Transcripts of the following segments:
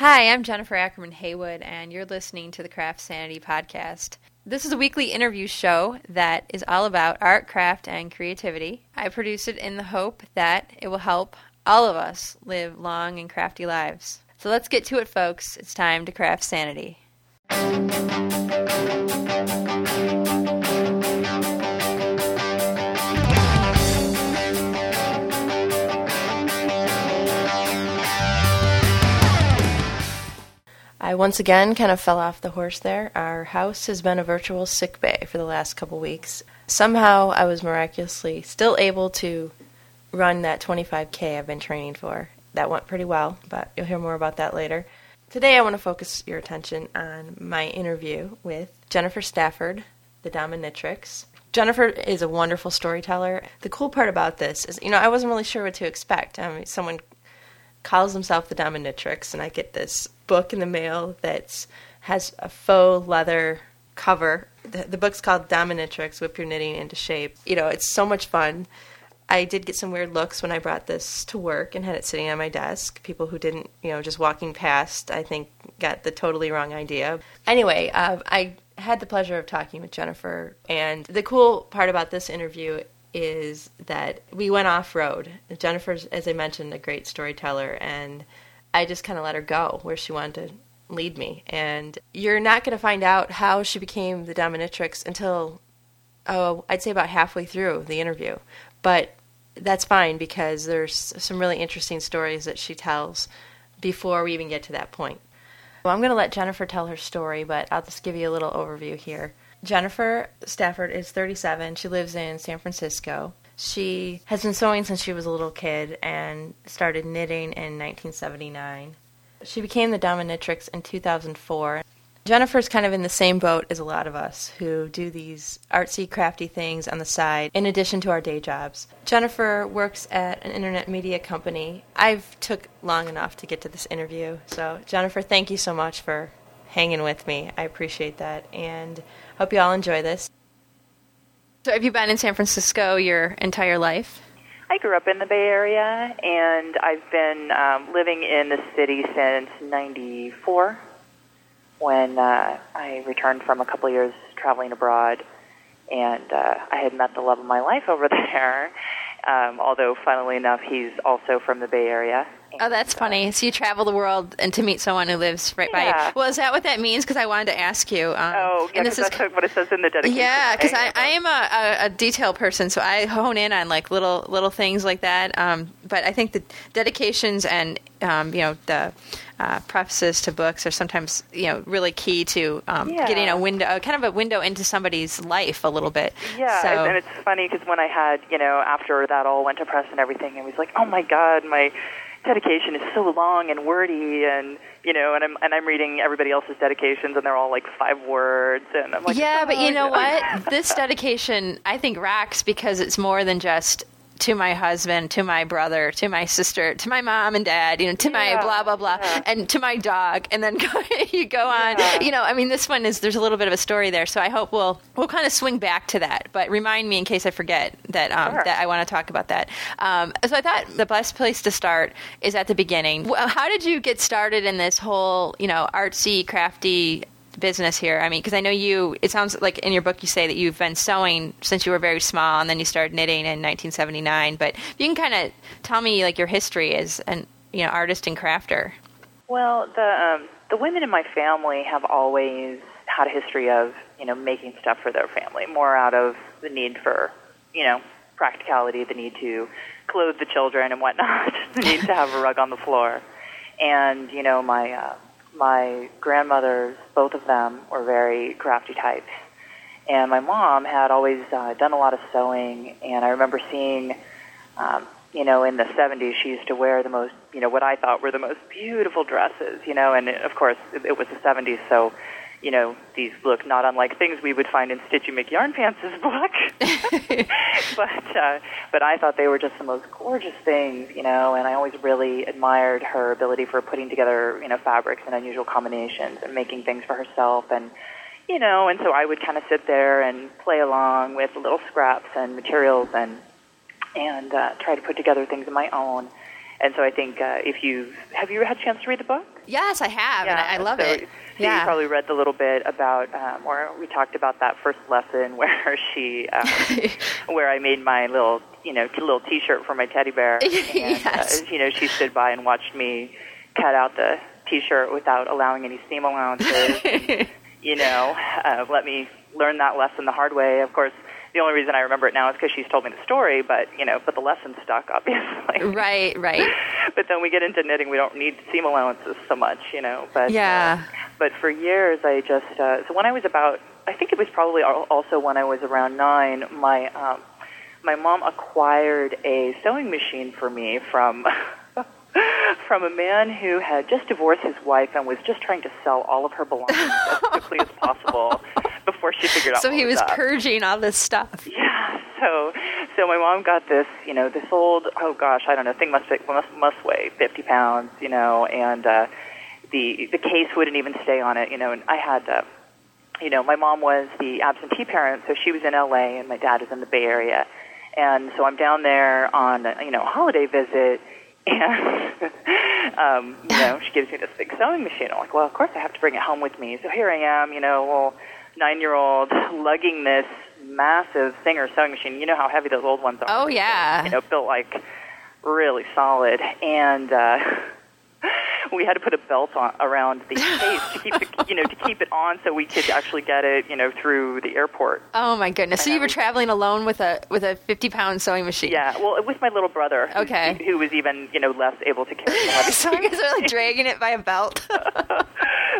Hi, I'm Jennifer Ackerman Haywood, and you're listening to the CraftSanity Podcast. This is a weekly interview show that is all about art, craft, and creativity. I produce it in the hope that it will help all of us live long and crafty lives. So let's get to it, folks. It's time to craft sanity. I once again kind of fell off the horse there. Our house has been a virtual sick bay for the last couple weeks. Somehow I was miraculously still able to run that 25K I've been training for. That went pretty well, but you'll hear more about that later. Today I want to focus your attention on my interview with Jennifer Stafford, the DomiKNITrix. Jennifer is a wonderful storyteller. The cool part about this is, you know, I wasn't really sure what to expect. I mean, someone calls himself the DomiKNITrix, and I get this book in the mail that has a faux leather cover. The, the book's called DomiKNITrix Whip Your Knitting into Shape. You know, it's so much fun. I did get some weird looks when I brought this to work and had it sitting on my desk. People who didn't, you know, just walking past, I think, got the totally wrong idea. Anyway, uh, I had the pleasure of talking with Jennifer, and the cool part about this interview is that we went off road. Jennifer's, as I mentioned, a great storyteller, and I just kind of let her go where she wanted to lead me. And you're not going to find out how she became the DomiKNITrix until, oh, I'd say about halfway through the interview. But that's fine because there's some really interesting stories that she tells before we even get to that point. Well, I'm going to let Jennifer tell her story, but I'll just give you a little overview here. Jennifer Stafford is 37. She lives in San Francisco. She has been sewing since she was a little kid and started knitting in 1979. She became the DomiKNITrix in 2004. Jennifer's kind of in the same boat as a lot of us who do these artsy, crafty things on the side in addition to our day jobs. Jennifer works at an internet media company. I've took long enough to get to this interview. So, Jennifer, thank you so much for hanging with me. I appreciate that and hope you all enjoy this. So, have you been in San Francisco your entire life? I grew up in the Bay Area, and I've been um, living in the city since '94, when uh, I returned from a couple of years traveling abroad, and uh, I had met the love of my life over there. Um, although, funnily enough, he's also from the Bay Area, Oh, that's funny. So you travel the world and to meet someone who lives right yeah. by you. Well, is that what that means? Because I wanted to ask you. Um, oh, yeah, and this is that's what it says in the dedication. Yeah, because I, I am a, a, a, detail person, so I hone in on like little little things like that. Um, but I think the dedications and um, you know the uh, prefaces to books are sometimes you know really key to um, yeah. getting a window, kind of a window into somebody's life a little bit. Yeah, so, and it's funny because when I had you know after that all went to press and everything, it was like, oh my god, my dedication is so long and wordy and you know and i'm and i'm reading everybody else's dedications and they're all like five words and i'm like yeah oh, but you oh, know what? This dedication i think rocks because it's more than just to my husband, to my brother, to my sister, to my mom and dad, you know, to yeah, my blah blah blah, yeah. and to my dog, and then you go on. Yeah. You know, I mean, this one is there's a little bit of a story there, so I hope we'll we'll kind of swing back to that. But remind me in case I forget that um, sure. that I want to talk about that. Um, so I thought the best place to start is at the beginning. How did you get started in this whole you know artsy, crafty business here? I mean, because I know you, it sounds like in your book you say that you've been sewing since you were very small and then you started knitting in 1979. But you can kind of tell me like your history as an you know artist and crafter. Well, the um, the women in my family have always had a history of you know making stuff for their family, more out of the need for you know practicality, the need to clothe the children and whatnot, the need to have a rug on the floor, and you know my. Uh, my grandmothers, both of them, were very crafty types. And my mom had always uh, done a lot of sewing, and I remember seeing, um, you know, in the 70s, she used to wear the most, you know, what I thought were the most beautiful dresses, you know, and of course, it, it was the 70s, so, you know, these look not unlike things we would find in Stitchy McYarn Pants' book. but uh, but I thought they were just the most gorgeous things, you know, and I always really admired her ability for putting together, you know, fabrics and unusual combinations and making things for herself and you know, and so I would kind of sit there and play along with little scraps and materials and and uh, try to put together things of my own. and so I think uh, if you have you had a chance to read the book? Yes, I have, and I I love so, it. So yeah. you probably read the little bit about um, where we talked about that first lesson where she, um, where I made my little, you know, t- little T-shirt for my teddy bear. And, yes. uh, you know, she stood by and watched me cut out the T-shirt without allowing any seam allowances. you know, uh, let me learn that lesson the hard way. Of course, the only reason I remember it now is because she's told me the story, but you know, but the lesson stuck, obviously. Right, right. but then we get into knitting, we don't need seam allowances so much, you know. But Yeah. uh, but for years, I just uh, so when I was about, I think it was probably al- also when I was around nine, my um, my mom acquired a sewing machine for me from. From a man who had just divorced his wife and was just trying to sell all of her belongings as quickly as possible before she figured out. So he was up. purging all this stuff. Yeah. So, so my mom got this, you know, this old, oh gosh, I don't know, thing must must must weigh 50 pounds, you know, and uh, the the case wouldn't even stay on it, you know, and I had, uh, you know, my mom was the absentee parent, so she was in L.A. and my dad is in the Bay Area, and so I'm down there on, a, you know, a holiday visit. And um, you know, she gives me this big sewing machine. I'm like, well, of course I have to bring it home with me. So here I am, you know, well, nine-year-old lugging this massive Singer sewing machine. You know how heavy those old ones are. Oh, yeah. You know, built like really solid, and uh, we had to put a belt on around the case to keep the, you know to keep it on so we could actually get it you know through the airport. Oh my goodness! So you were traveling alone with a with a fifty pound sewing machine. Yeah, well, with my little brother, Okay. who, was even you know less able to carry the so you guys are like dragging it by a belt.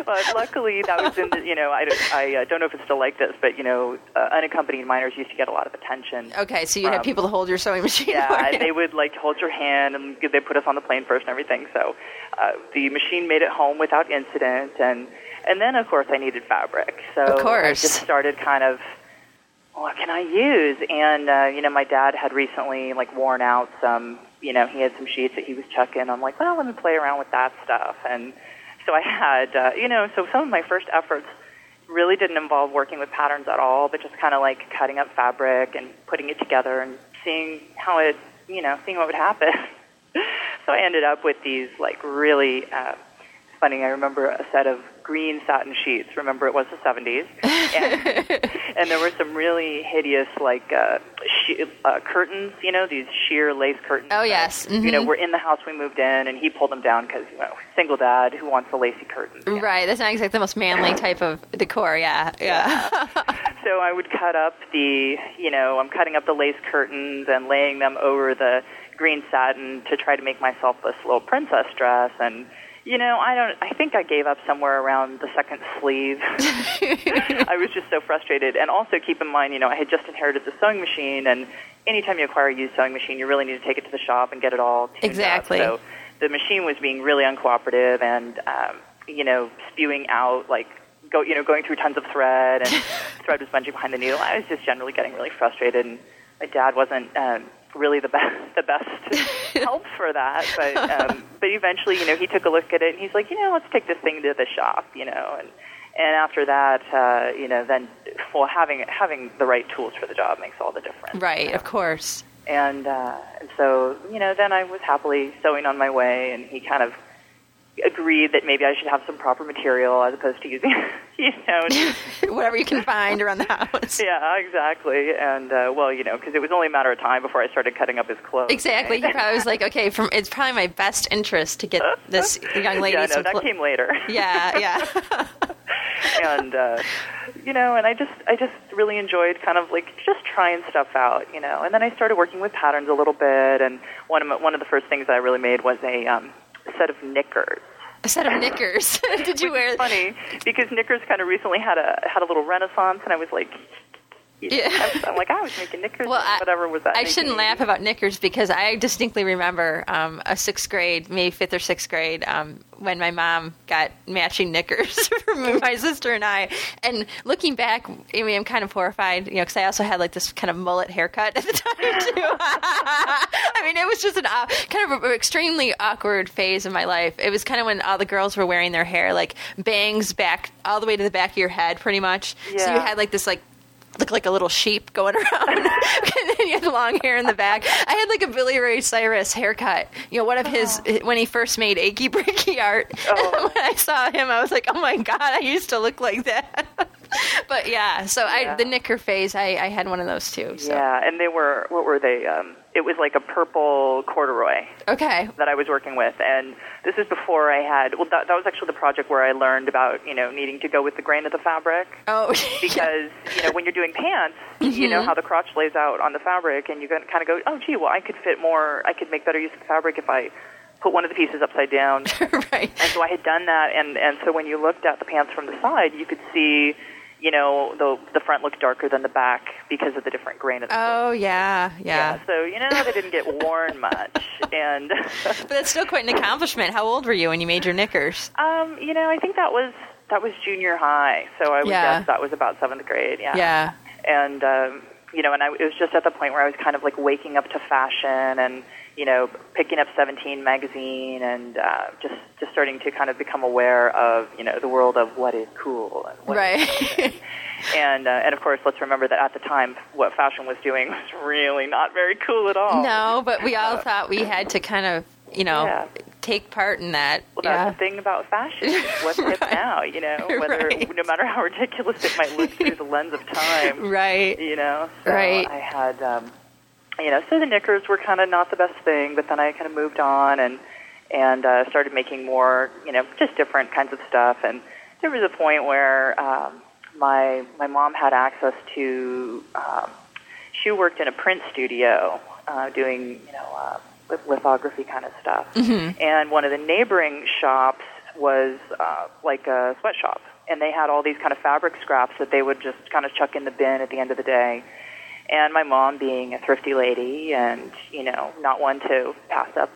but luckily, that was in the, you know, I don't, I uh, don't know if it's still like this, but you know, uh, unaccompanied minors used to get a lot of attention. okay, so you had Um, people to hold your sewing machine. for Yeah, they would like hold your hand and they put us on the plane first and everything. So uh, the machine made it home without incident, and and then of course I needed fabric. So Of I just started kind of. What can I use? And uh, you know, my dad had recently like worn out some. You know, he had some sheets that he was chucking. I'm like, well, let me play around with that stuff. And so I had, uh, you know, so some of my first efforts really didn't involve working with patterns at all, but just kind of like cutting up fabric and putting it together and seeing how it, you know, seeing what would happen. so I ended up with these like really uh, funny. I remember a set of green satin sheets. Remember, it was the 70s, and, and there were some really hideous like uh, she- uh, curtains. You know, these sheer lace curtains. Oh, that, yes. You know, we're in the house we moved in, and he pulled them down because you know, single dad who wants the lacy curtains. you know? Right, that's not exactly the most manly type of decor. Yeah, yeah. So I would cut up the, you know, I'm cutting up the lace curtains and laying them over the green satin to try to make myself this little princess dress. And, you know, I don't, I think I gave up somewhere around the second sleeve. I was just so frustrated. And also keep in mind, you know, I had just inherited the sewing machine, and anytime you acquire a used sewing machine, you really need to take it to the shop and get it all tuned Exactly. up. So the machine was being really uncooperative and, um, you know, spewing out like go, you know, going through tons of thread, and thread was bunching behind the needle. I was just generally getting really frustrated, and my dad wasn't um, really the best the best help for that. But um, but eventually, you know, he took a look at it, and he's like, you know, let's take this thing to the shop, you know, and and after that, uh, you know, then well, having having the right tools for the job makes all the difference. right, of course. And uh, and so you know, then I was happily sewing on my way, and he kind of agreed that maybe I should have some proper material as opposed to using, you know. Whatever you can find around the house. yeah, exactly. And uh, well, you know, because it was only a matter of time before I started cutting up his clothes. Exactly. He probably was like, okay, from it's probably my best interest to get this young lady yeah, no, that came later. Yeah, yeah. and uh, you know, and I just I just really enjoyed kind of like just trying stuff out, you know. And then I started working with patterns a little bit, and one of my, one of the first things I really made was a um, set of knickers. a set of knickers. Did you wear? funny because knickers kind of recently had a had a little renaissance, and I was like, Yeah. I'm like I was making knickers, Well, I- whatever was that. I shouldn't 1980s? laugh about knickers because I distinctly remember um, a sixth grade, maybe fifth or sixth grade, um, when my mom got matching knickers for my sister and I. And looking back, I mean, I'm kind of horrified, you know, because I also had like this kind of mullet haircut at the time too. I mean, it was just an uh, kind of an extremely awkward phase of my life. It was kind of when all the girls were wearing their hair like bangs back all the way to the back of your head, pretty much. So you had like this like look like a little sheep going around, and then you had long hair in the back. I had like a Billy Ray Cyrus haircut. You know, one of his Oh. when he first made Achy Breaky Heart. Oh. when I saw him, I was like, oh my god, I used to look like that. but yeah, so I the knicker phase, I, I had one of those too. So. Yeah, and they were what were they? Um, it was like a purple corduroy Okay. that I was working with, and this is before I had. Well, that, that was actually the project where I learned about you know needing to go with the grain of the fabric Oh, because you know when you're doing pants, you mm-hmm. know how the crotch lays out on the fabric, and you can kind of go, oh gee, well I could fit more. I could make better use of the fabric if I put one of the pieces upside down. right. And so I had done that, and and so when you looked at the pants from the side, you could see, you know, the the front looked darker than the back because of the different grain of the. Oh yeah, yeah. So you know they didn't get worn much, and But that's still quite an accomplishment. How old were you when you made your knickers? um, you know I think that was that was junior high, so I would Yeah. guess that was about seventh grade. Yeah. Yeah. And um, you know, and I, it was just at the point where I was kind of like waking up to fashion and you know picking up Seventeen magazine and uh, just just starting to kind of become aware of you know the world of what is cool and what Right. and uh, and of course let's remember that at the time what fashion was doing was really not very cool at all. no, but we all thought we had to kind of, you know, Yeah. take part in that. Well, yeah. that's the thing about fashion. What's hip now, you know, whether Right. no matter how ridiculous it might look through the lens of time, Right. you know. So Right. I had, um, you know, so the knickers were kind of not the best thing, but then I kind of moved on and and uh, started making more, you know, just different kinds of stuff. And there was a point where um, my my mom had access to. Um, she worked in a print studio uh, doing, you know, uh, lithography kind of stuff. And one of the neighboring shops was uh, like a sweatshop, and they had all these kind of fabric scraps that they would just kind of chuck in the bin at the end of the day. And my mom, being a thrifty lady, and you know, not one to pass up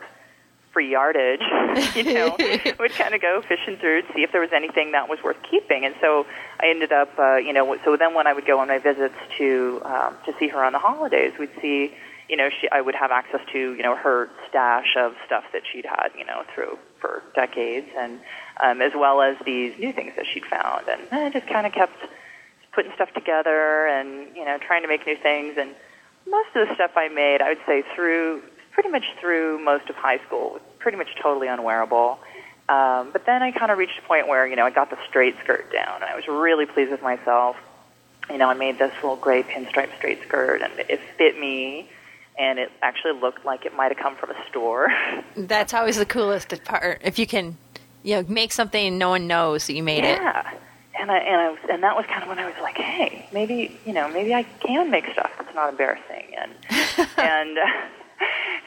free yardage, you know, would kind of go fishing through to see if there was anything that was worth keeping. And so I ended up, uh, you know, so then when I would go on my visits to um, to see her on the holidays, we'd see, you know, she I would have access to, you know, her stash of stuff that she'd had, you know, through for decades, and um, as well as these new things that she'd found, and I just kind of kept putting stuff together and you know trying to make new things. And most of the stuff I made I would say through pretty much through most of high school was pretty much totally unwearable. Um, but then I kind of reached a point where you know I got the straight skirt down. And I was really pleased with myself. You know I made this little gray pinstripe straight skirt and it fit me and it actually looked like it might have come from a store. That's always the coolest part. If you can, you know, make something and no one knows that you made it. And I and I was, and that was kind of when I was like, hey, maybe you know, maybe I can make stuff that's not embarrassing. And and uh,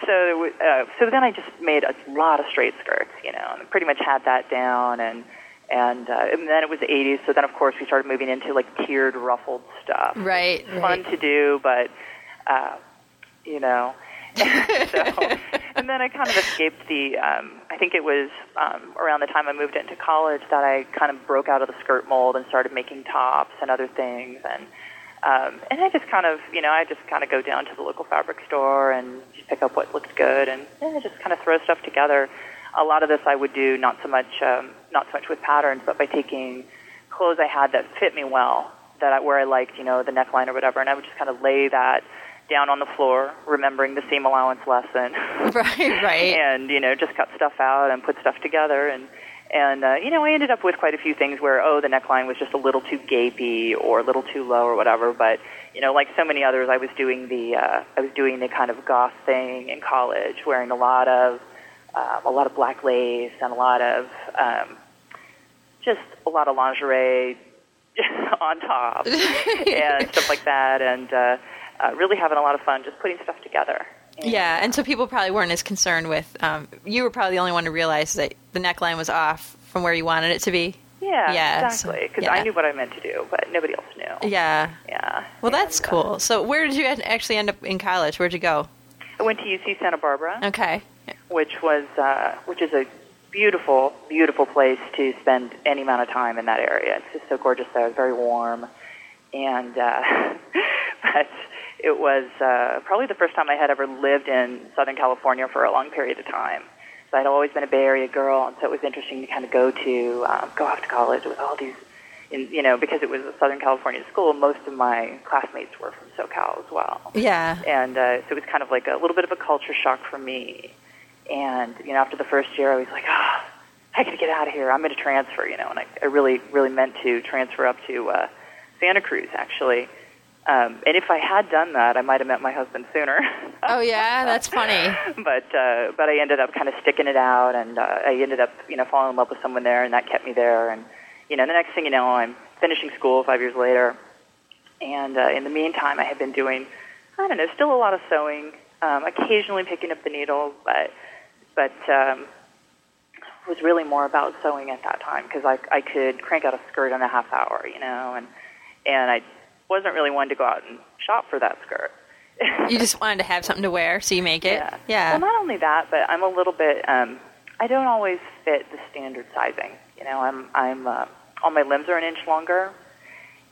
so uh, so then I just made a lot of straight skirts, you know, and pretty much had that down. And and, uh, and then it was the 80s. So then of course we started moving into like tiered ruffled stuff. Right. Fun right. to do, but uh, you know. so, and then I kind of escaped the. Um, think it was um, around the time I moved into college that I kind of broke out of the skirt mold and started making tops and other things. And um, and I just kind of, you know, I just kind of go down to the local fabric store and just pick up what looked good and yeah, just kind of throw stuff together. A lot of this I would do not so much, um, not so much with patterns, but by taking clothes I had that fit me well, that I, where I liked, you know, the neckline or whatever, and I would just kind of lay that down on the floor, remembering the seam allowance lesson, Right. Right. and you know, just cut stuff out and put stuff together, and and uh, you know, I ended up with quite a few things where oh, the neckline was just a little too gapey or a little too low or whatever, but you know, like so many others, I was doing the uh, I was doing the kind of goth thing in college, wearing a lot of um, a lot of black lace and a lot of um, just a lot of lingerie on top and stuff like that, and uh, uh, really having a lot of fun just putting stuff together. And, Yeah, and so people probably weren't as concerned with. Um, you were probably the only one to realize that the neckline was off from where you wanted it to be. Yeah, Yeah, exactly. Because yeah. I knew what I meant to do, but nobody else knew. Yeah. Yeah. Well, that's And, uh, cool. So, where did you actually end up in college? Where'd you go? I went to UC Santa Barbara, Okay. which was uh, which is a beautiful, beautiful place to spend any amount of time in that area. It's just so gorgeous there. It's very warm, and uh, but it was uh, probably the first time I had ever lived in Southern California for a long period of time. So I'd always been a Bay Area girl, and so it was interesting to kind of go to um, go off to college with all these, in, you know, because it was a Southern California school, most of my classmates were from SoCal as well. Yeah. And uh, so it was kind of like a little bit of a culture shock for me. And, you know, after the first year, I was like, ah, oh, I got to get out of here. I'm going to transfer, you know, and I, I really, really meant to transfer up to uh, Santa Cruz, actually. Um, and if I had done that, I might have met my husband sooner. oh yeah, that's funny. but uh, but I ended up kind of sticking it out, and uh, I ended up you know falling in love with someone there, and that kept me there. And you know, the next thing you know, I'm finishing school five years later, and uh, in the meantime, I had been doing I don't know, still a lot of sewing, um, occasionally picking up the needle, but but um, was really more about sewing at that time because I I could crank out a skirt in a half hour, you know, and and I wasn't really one to go out and shop for that skirt. you just wanted to have something to wear, so you make it. Yeah. yeah. Well, not only that, but I'm a little bit. Um, I don't always fit the standard sizing. You know, I'm I'm uh, all my limbs are an inch longer,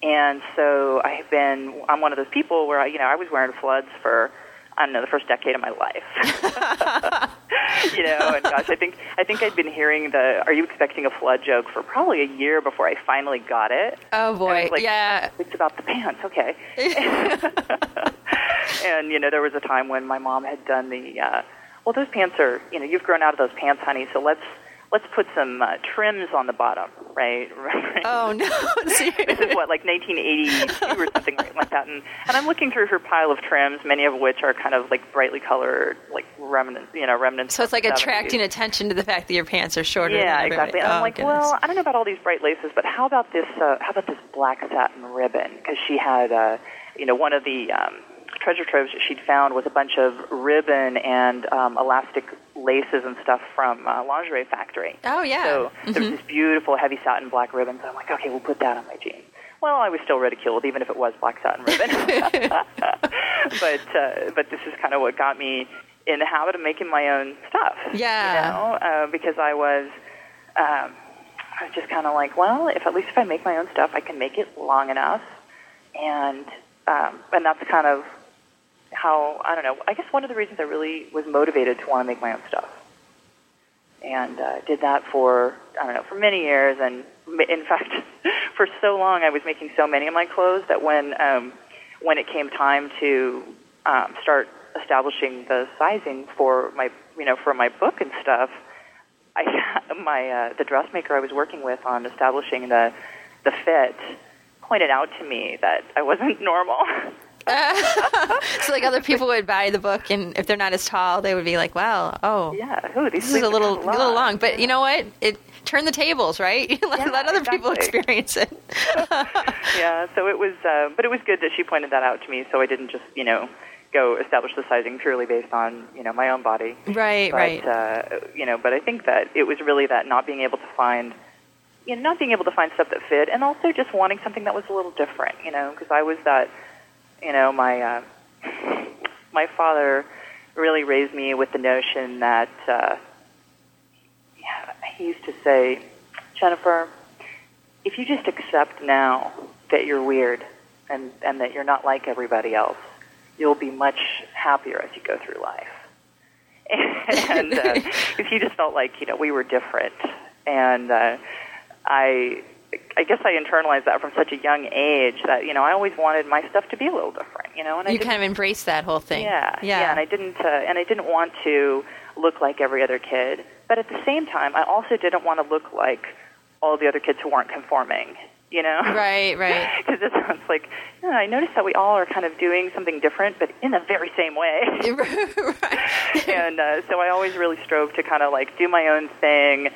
and so I have been. I'm one of those people where I, you know, I was wearing floods for I don't know the first decade of my life. you know, and gosh, I think I think I'd been hearing the "Are you expecting a flood?" joke for probably a year before I finally got it. Oh boy, like, yeah. It's about the pants, okay. and you know, there was a time when my mom had done the. Uh, well, those pants are, you know, you've grown out of those pants, honey. So let's let's put some uh, trims on the bottom, right? Oh no! this is what like 1982 or something like that, and and I'm looking through her pile of trims, many of which are kind of like brightly colored, like remnants, you know, remnants. So it's like attracting attention to the fact that your pants are shorter. Yeah, exactly. And oh, I'm like, goodness. well, I don't know about all these bright laces, but how about this? Uh, how about this black satin ribbon? Because she had, uh, you know, one of the um, treasure troves that she'd found was a bunch of ribbon and um, elastic laces and stuff from uh, Lingerie Factory. Oh yeah. So mm-hmm. there was this beautiful heavy satin black ribbon. So I'm like, okay, we'll put that on my jeans. Well, I was still ridiculed, even if it was black satin ribbon. but uh, but this is kind of what got me in the habit of making my own stuff. Yeah. You know, uh, because I was. Um, I was just kind of like, well, if at least if I make my own stuff, I can make it long enough, and um, and that's kind of how I don't know. I guess one of the reasons I really was motivated to want to make my own stuff, and uh, did that for I don't know for many years. And in fact, for so long, I was making so many of my clothes that when um, when it came time to um, start establishing the sizing for my you know for my book and stuff, I my uh, the dressmaker I was working with on establishing the the fit pointed out to me that I wasn't normal. so like other people would buy the book, and if they're not as tall, they would be like, "Wow, oh, yeah, Ooh, this is a little a little long." But you know what? It turn the tables, right? let, Yeah, let other exactly. people experience it. yeah, so it was, uh, but it was good that she pointed that out to me, so I didn't just you know go establish the sizing purely based on you know my own body. right, but, right. Uh, you know, but I think that it was really that not being able to find, you know, not being able to find stuff that fit, and also just wanting something that was a little different. You know, because I was that, you know, my uh, my father really raised me with the notion that uh, yeah, he used to say, Jennifer, if you just accept now that you're weird and and that you're not like everybody else, you'll be much happier as you go through life. and uh, if he just felt like you know we were different, and uh, I, I guess I internalized that from such a young age that you know I always wanted my stuff to be a little different, you know, and I you kind of embrace that whole thing. yeah, yeah, and I didn't, uh, and I didn't want to look like every other kid, but at the same time, I also didn't want to look like all the other kids who weren't conforming. You know, right, right. Because it sounds like you know, I noticed that we all are kind of doing something different, but in the very same way. right. and uh, so I always really strove to kind of like do my own thing.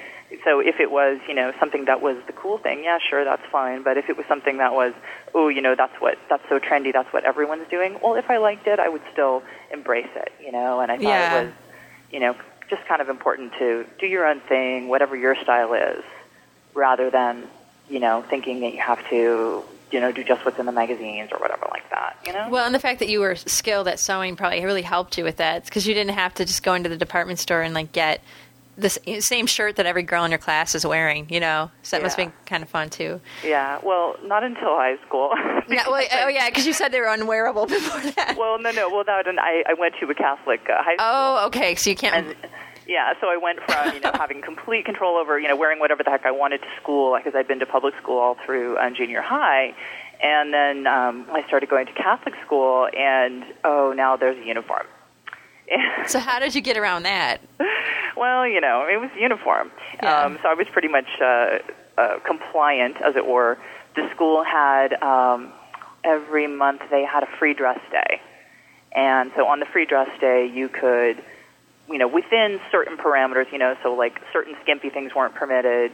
So if it was, you know, something that was the cool thing, yeah, sure, that's fine. But if it was something that was, oh, you know, that's what that's so trendy, that's what everyone's doing. Well, if I liked it, I would still embrace it, you know. And I thought Yeah. it was, you know, just kind of important to do your own thing, whatever your style is, rather than, you know, thinking that you have to, you know, do just what's in the magazines or whatever like that, you know. Well, and the fact that you were skilled at sewing probably really helped you with that because you didn't have to just go into the department store and like get the same shirt that every girl in your class is wearing. You know, so that must Yeah. be kind of fun too. yeah, well, not until high school. Yeah, well, oh yeah, because you said they were unwearable before that. Well, no, no. Well, that and I, I went to a Catholic uh, high school, oh, okay. So you can't. and Yeah, so I went from you know having complete control over you know wearing whatever the heck I wanted to school because I'd been to public school all through um, junior high, and then um, I started going to Catholic school, and oh now there's a uniform. so how did you get around that? Well, you know, it was uniform, Yeah. um, so I was pretty much uh, uh, compliant, as it were. The school had um, every month they had a free dress day, and so on the free dress day you could, you know, within certain parameters, you know, so like certain skimpy things weren't permitted,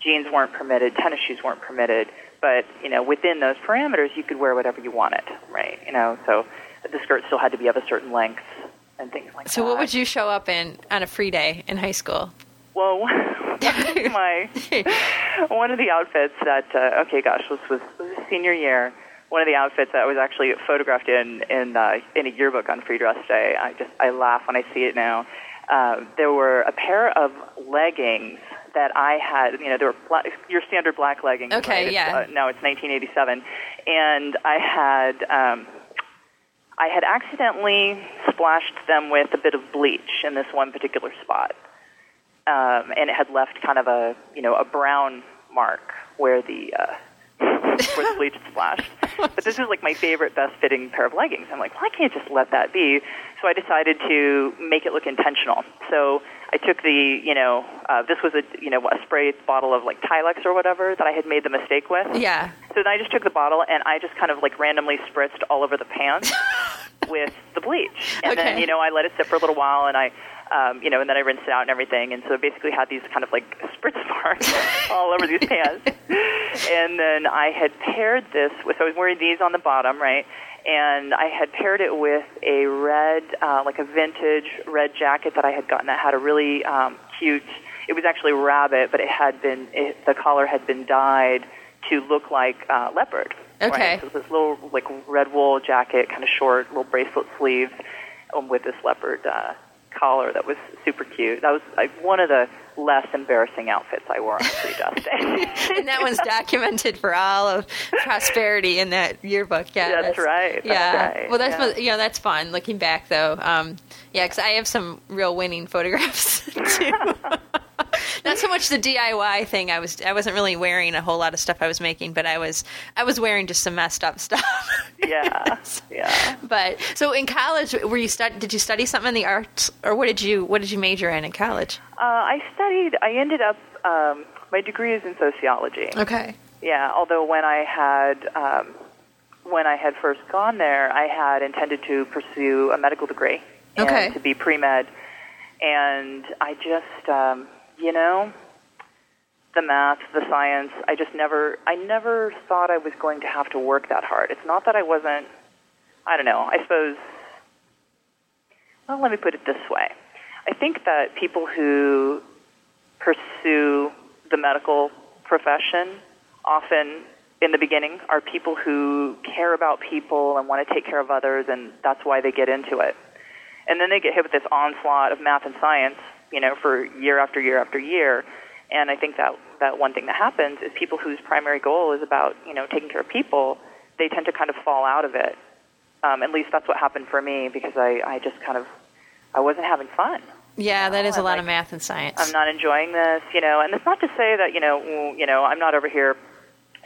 jeans weren't permitted, tennis shoes weren't permitted, but you know, within those parameters you could wear whatever you wanted, right? You know, so the skirt still had to be of a certain length and things like that. So what would you show up in on a free day in high school? Well, one of my one of the outfits that uh, okay, gosh, this was, this was senior year. One of the outfits that was actually photographed in in uh, in a yearbook on Free Dress Day. I just I laugh when I see it now. Uh, there were a pair of leggings that I had. You know, they were black, your standard black leggings. Okay, right? Yeah. Uh, now it's 1987, and I had. Um, I had accidentally splashed them with a bit of bleach in this one particular spot um, and it had left kind of a you know a brown mark where the uh, where the bleach had splashed. But this is like my favorite, best fitting pair of leggings. I'm like, well, I can't just let that be. So I decided to make it look intentional. So I took the you know uh, this was a you know a spray bottle of like Tilex or whatever that I had made the mistake with. Yeah. So then I just took the bottle and I just kind of like randomly spritzed all over the pants with the bleach. And Okay. then, you know, I let it sit for a little while and I, um, you know, and then I rinsed it out and everything. And so I basically had these kind of like spritz marks all over these pants. And then I had paired this with, so I was wearing these on the bottom, right? And I had paired it with a red, uh, like a vintage red jacket that I had gotten that had a really um, cute, it was actually rabbit, but it had been, it, the collar had been dyed to look like uh, leopard. Okay. Right? So it was this little like red wool jacket, kind of short, little bracelet sleeves, um, with this leopard uh, collar that was super cute. That was like one of the less embarrassing outfits I wore on Free Dress Day. And that one's documented for all of prosperity in that yearbook. Yeah, That's right, that's yeah. right, Well, that's yeah. you know that's fun. Looking back though, um, yeah, because I have some real winning photographs too. Not so much the DIY thing. I was I wasn't really wearing a whole lot of stuff I was making, but I was I was wearing just some messed up stuff. yeah, yeah. But so in college, were you stud- Did you study something in the arts, or what did you what did you major in in college? Uh, I studied. I ended up. Um, my degree is in sociology. Okay. Yeah, although when I had um, when I had first gone there, I had intended to pursue a medical degree and Okay. to be pre med, and I just um, you know the math, the science. I just never I never thought I was going to have to work that hard. It's not that I wasn't. I don't know. I suppose. Well, let me put it this way. I think that people who pursue the medical profession often in the beginning are people who care about people and want to take care of others and that's why they get into it. And then they get hit with this onslaught of math and science, you know, for year after year after year. And I think that that one thing that happens is people whose primary goal is about, you know, taking care of people, they tend to kind of fall out of it. Um, at least that's what happened for me because I, I just kind of I wasn't having fun. Yeah, that is a lot like- of math and science. I'm not enjoying this, you know, and it's not to say that, you know, you know, I'm not over here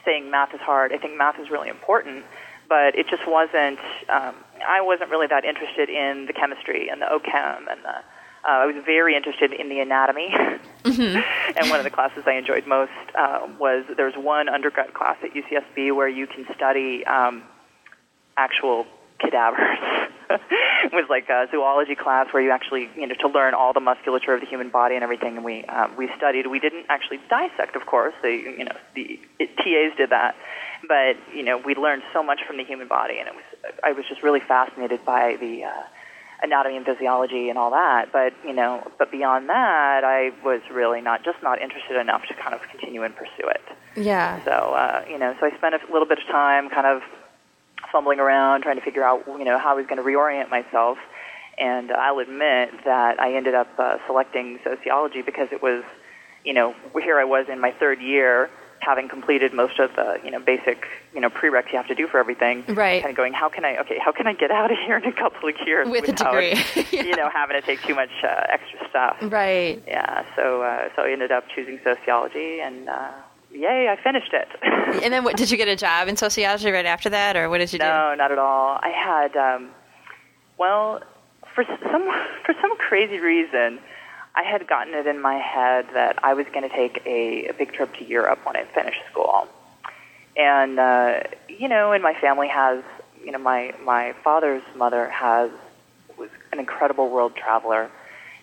saying math is hard. I think math is really important, but it just wasn't, um, I wasn't really that interested in the chemistry and the OChem and the, uh, I was very interested in the anatomy. and one of the classes I enjoyed most uh, was there's one undergrad class at UCSB where you can study um, actual cadavers. it was like a zoology class where you actually, you know, to learn all the musculature of the human body and everything. And we um, we studied. We didn't actually dissect, of course. They, you know, the it, TAs did that, but you know, we learned so much from the human body, and it was I was just really fascinated by the. Uh, anatomy and physiology and all that but you know but beyond that i was really not just not interested enough to kind of continue and pursue it yeah. so, uh, you know, so I spent a little bit of time kind of fumbling around trying to figure out, you know, how I was going to reorient myself. And I'll admit that I ended up uh, selecting sociology because it was, you know, here I was in my third year having completed most of the you know basic you know prereqs you have to do for everything. Right. Kind of going, how can I okay, how can I get out of here in a couple of years With a degree. Yeah. you know having to take too much uh, extra stuff. Right. Yeah. So uh, so I ended up choosing sociology and. Uh, Yay! I finished it. And then, what did you get a job in sociology right after that, or what did you do? No, not at all. I had, um, well, for some for some crazy reason, I had gotten it in my head that I was going to take a, a big trip to Europe when I finished school, and uh, you know, and my family has, you know, my my father's mother has was an incredible world traveler.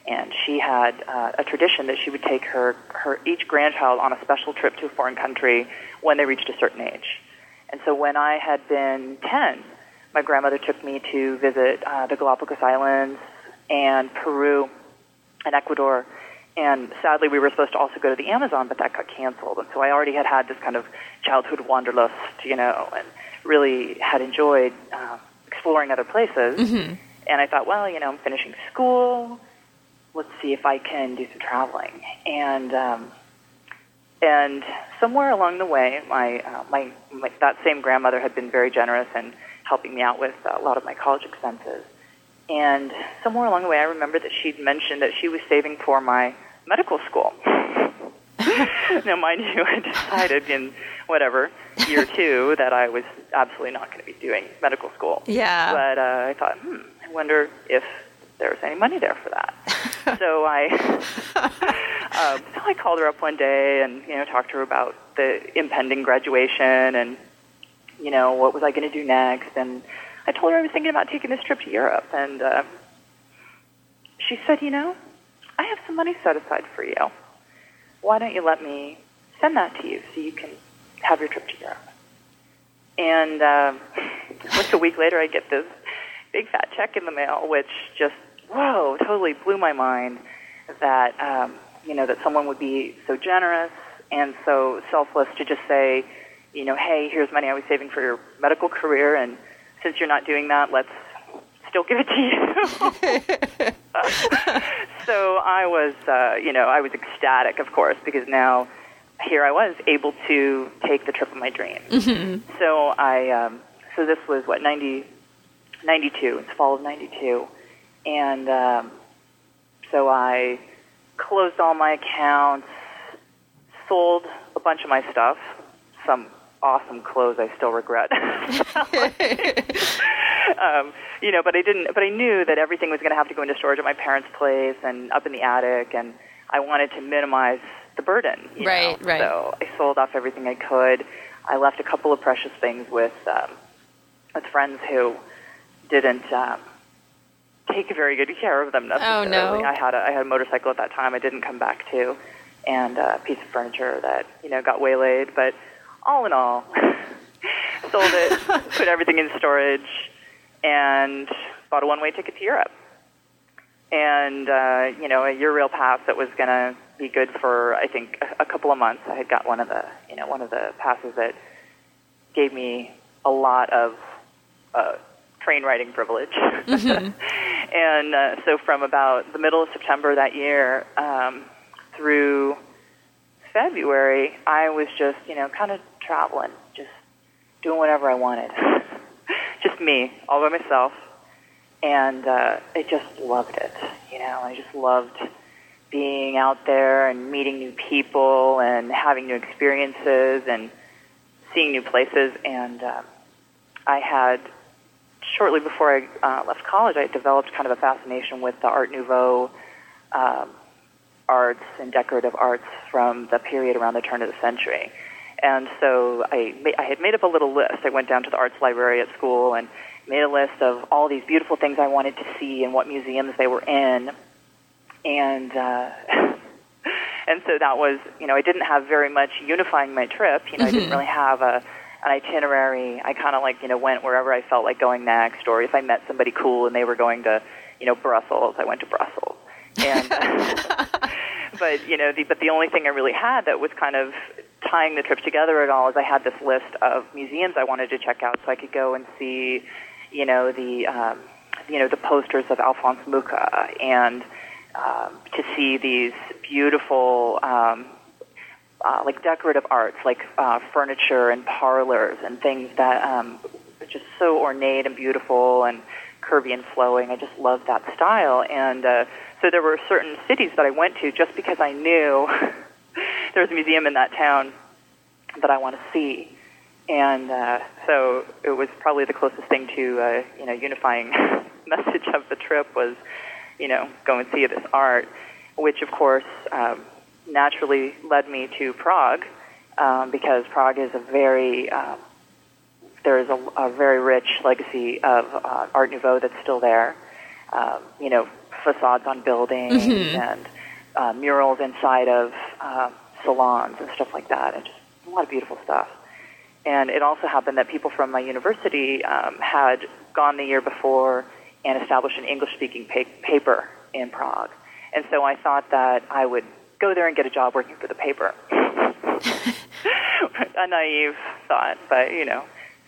And she had uh, a tradition that she would take her, her each grandchild on a special trip to a foreign country when they reached a certain age. And so when I had been 10, my grandmother took me to visit uh, the Galapagos Islands and Peru and Ecuador. And sadly, we were supposed to also go to the Amazon, but that got canceled. And so I already had had this kind of childhood wanderlust, you know, and really had enjoyed uh, exploring other places. Mm-hmm. And I thought, well, you know, I'm finishing school. Let's see if I can do some traveling. And um, and somewhere along the way, my, uh, my my that same grandmother had been very generous in helping me out with a lot of my college expenses. And somewhere along the way, I remember that she'd mentioned that she was saving for my medical school. now, mind you, I decided in whatever year two that I was absolutely not going to be doing medical school. Yeah. But uh, I thought, hmm, I wonder if there was any money there for that. so I, um, so I called her up one day and you know talked to her about the impending graduation and you know what was I going to do next. And I told her I was thinking about taking this trip to Europe, and uh, she said, you know, I have some money set aside for you. Why don't you let me send that to you so you can have your trip to Europe? And um, like a week later, I get this big fat check in the mail, which just whoa, totally blew my mind. That um, you know that someone would be so generous and so selfless to just say, you know, hey, here's money I was saving for your medical career, and since you're not doing that, let's still give it to you. so I was, uh, you know, I was ecstatic, of course, because now here I was able to take the trip of my dreams. Mm-hmm. So I, um, so this was what 90, 92. It's fall of '92, and um, so I closed all my accounts, sold a bunch of my stuff, some awesome clothes I still regret. um, you know, but I didn't. But I knew that everything was going to have to go into storage at my parents' place and up in the attic, and I wanted to minimize the burden. You Right, know? right. So I sold off everything I could. I left a couple of precious things with um, with friends who didn't um, take very good care of them necessarily. Oh, no. I had a I had a motorcycle at that time. I didn't come back to, and a piece of furniture that you know got waylaid. But all in all, sold it, put everything in storage, and bought a one way ticket to Europe. And uh, you know, a Eurail pass that was going to be good for I think a, a couple of months. I had got one of the you know one of the passes that gave me a lot of uh, train riding privilege. and uh, so from about the middle of September that year um, through February, I was just, you know, kind of traveling, just doing whatever I wanted. just me, all by myself. And uh, I just loved it. You know, I just loved being out there and meeting new people and having new experiences and seeing new places. And um, I had shortly before I uh, left college, I developed kind of a fascination with the Art Nouveau um, arts and decorative arts from the period around the turn of the century. And so I, ma- I had made up a little list. I went down to the arts library at school and made a list of all these beautiful things I wanted to see and what museums they were in. And uh, and so that was, you know, I didn't have very much unifying my trip. You know, I didn't really have a an itinerary. I kind of like, you know, went wherever I felt like going next, or if I met somebody cool and they were going to, you know, Brussels, I went to Brussels. And but you know, the, but the only thing I really had that was kind of tying the trip together at all is I had this list of museums I wanted to check out, so I could go and see, you know, the um, you know the posters of Alphonse Mucha and um, to see these beautiful um, uh, like decorative arts, like uh, furniture and parlors and things that um, are just so ornate and beautiful and curvy and flowing. I just love that style. And uh, so there were certain cities that I went to just because I knew there was a museum in that town that I want to see. And uh, so it was probably the closest thing to uh, you know unifying message of the trip was you know go and see this art, which of course um, naturally led me to Prague um, because Prague is a very um, there is a, a very rich legacy of uh, Art Nouveau that's still there. Um, you know, facades on buildings Mhm. and uh, murals inside of uh, salons and stuff like that, and just a lot of beautiful stuff. And it also happened that people from my university um, had gone the year before and established an English-speaking pa- paper in Prague. And so I thought that I would go there and get a job working for the paper. a naive thought, but you know,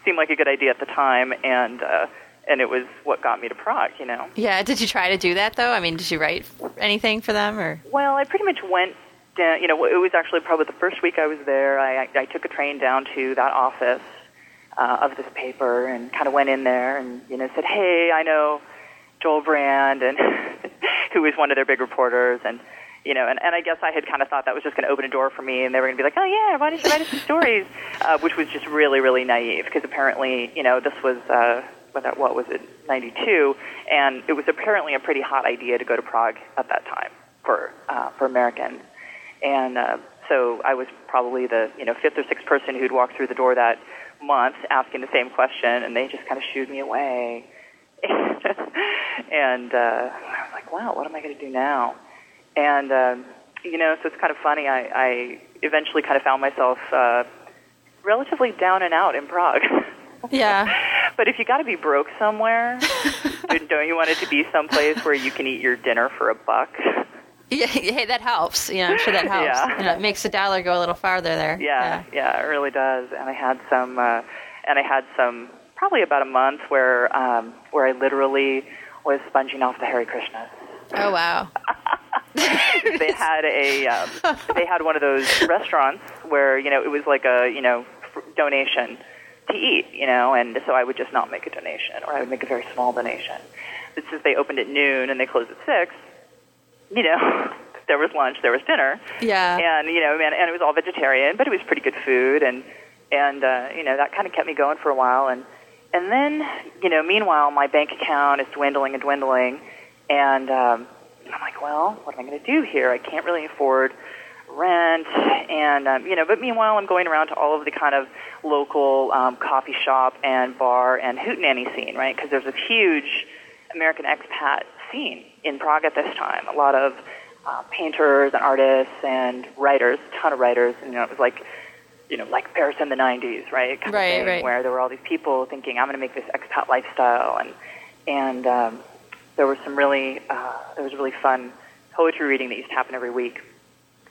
seemed like a good idea at the time, and uh, and it was what got me to Prague. You know. Yeah. Did you try to do that though? I mean, did you write anything for them or? Well, I pretty much went down. You know, it was actually probably the first week I was there. I, I, I took a train down to that office uh, of this paper and kind of went in there and you know said, "Hey, I know Joel Brand, and who was one of their big reporters, and you know, and, and I guess I had kind of thought that was just going to open a door for me, and they were going to be like, "Oh yeah, why don't you write us some stories?" Uh, which was just really, really naive because apparently, you know, this was. Uh, what that- what was it, 92, and it was apparently a pretty hot idea to go to Prague at that time for uh, for Americans, and uh, so I was probably the you know fifth or sixth person who'd walked through the door that month asking the same question, and they just kind of shooed me away. and uh, I was like, wow, what am I going to do now? And um, you know, so it's kind of funny. I, I eventually kind of found myself uh, relatively down and out in Prague. Yeah. But if you got to be broke somewhere, don't you want it to be someplace where you can eat your dinner for a buck? Yeah, hey, that helps. You know, I'm sure that helps. Yeah. You know, it makes the dollar go a little farther there. Yeah, yeah, it really does. And I had some, uh, and I had some, probably about a month where, um, where I literally was sponging off the Hare Krishnas. Oh wow. they had a, um, they had one of those restaurants where you know it was like a you know donation to eat, you know, and so I would just not make a donation, or I would make a very small donation. But since they opened at noon and they closed at six, you know, there was lunch, there was dinner, Yeah. and you know, and, and it was all vegetarian, but it was pretty good food, and and uh, you know that kind of kept me going for a while, and and then you know, meanwhile, my bank account is dwindling and dwindling, and um, I'm like, well, what am I going to do here? I can't really afford rent, and um, you know, but meanwhile, I'm going around to all of the kind of local um, coffee shop and bar and hootenanny scene, right? Because there's a huge American expat scene in Prague at this time. A lot of uh, painters and artists and writers, a ton of writers. And, you know, it was like, you know, like Paris in the '90s, right? Kind of Right, right. Where there were all these people thinking, "I'm going to make this expat lifestyle," and and um, there was some really uh, there was really fun poetry reading that used to happen every week.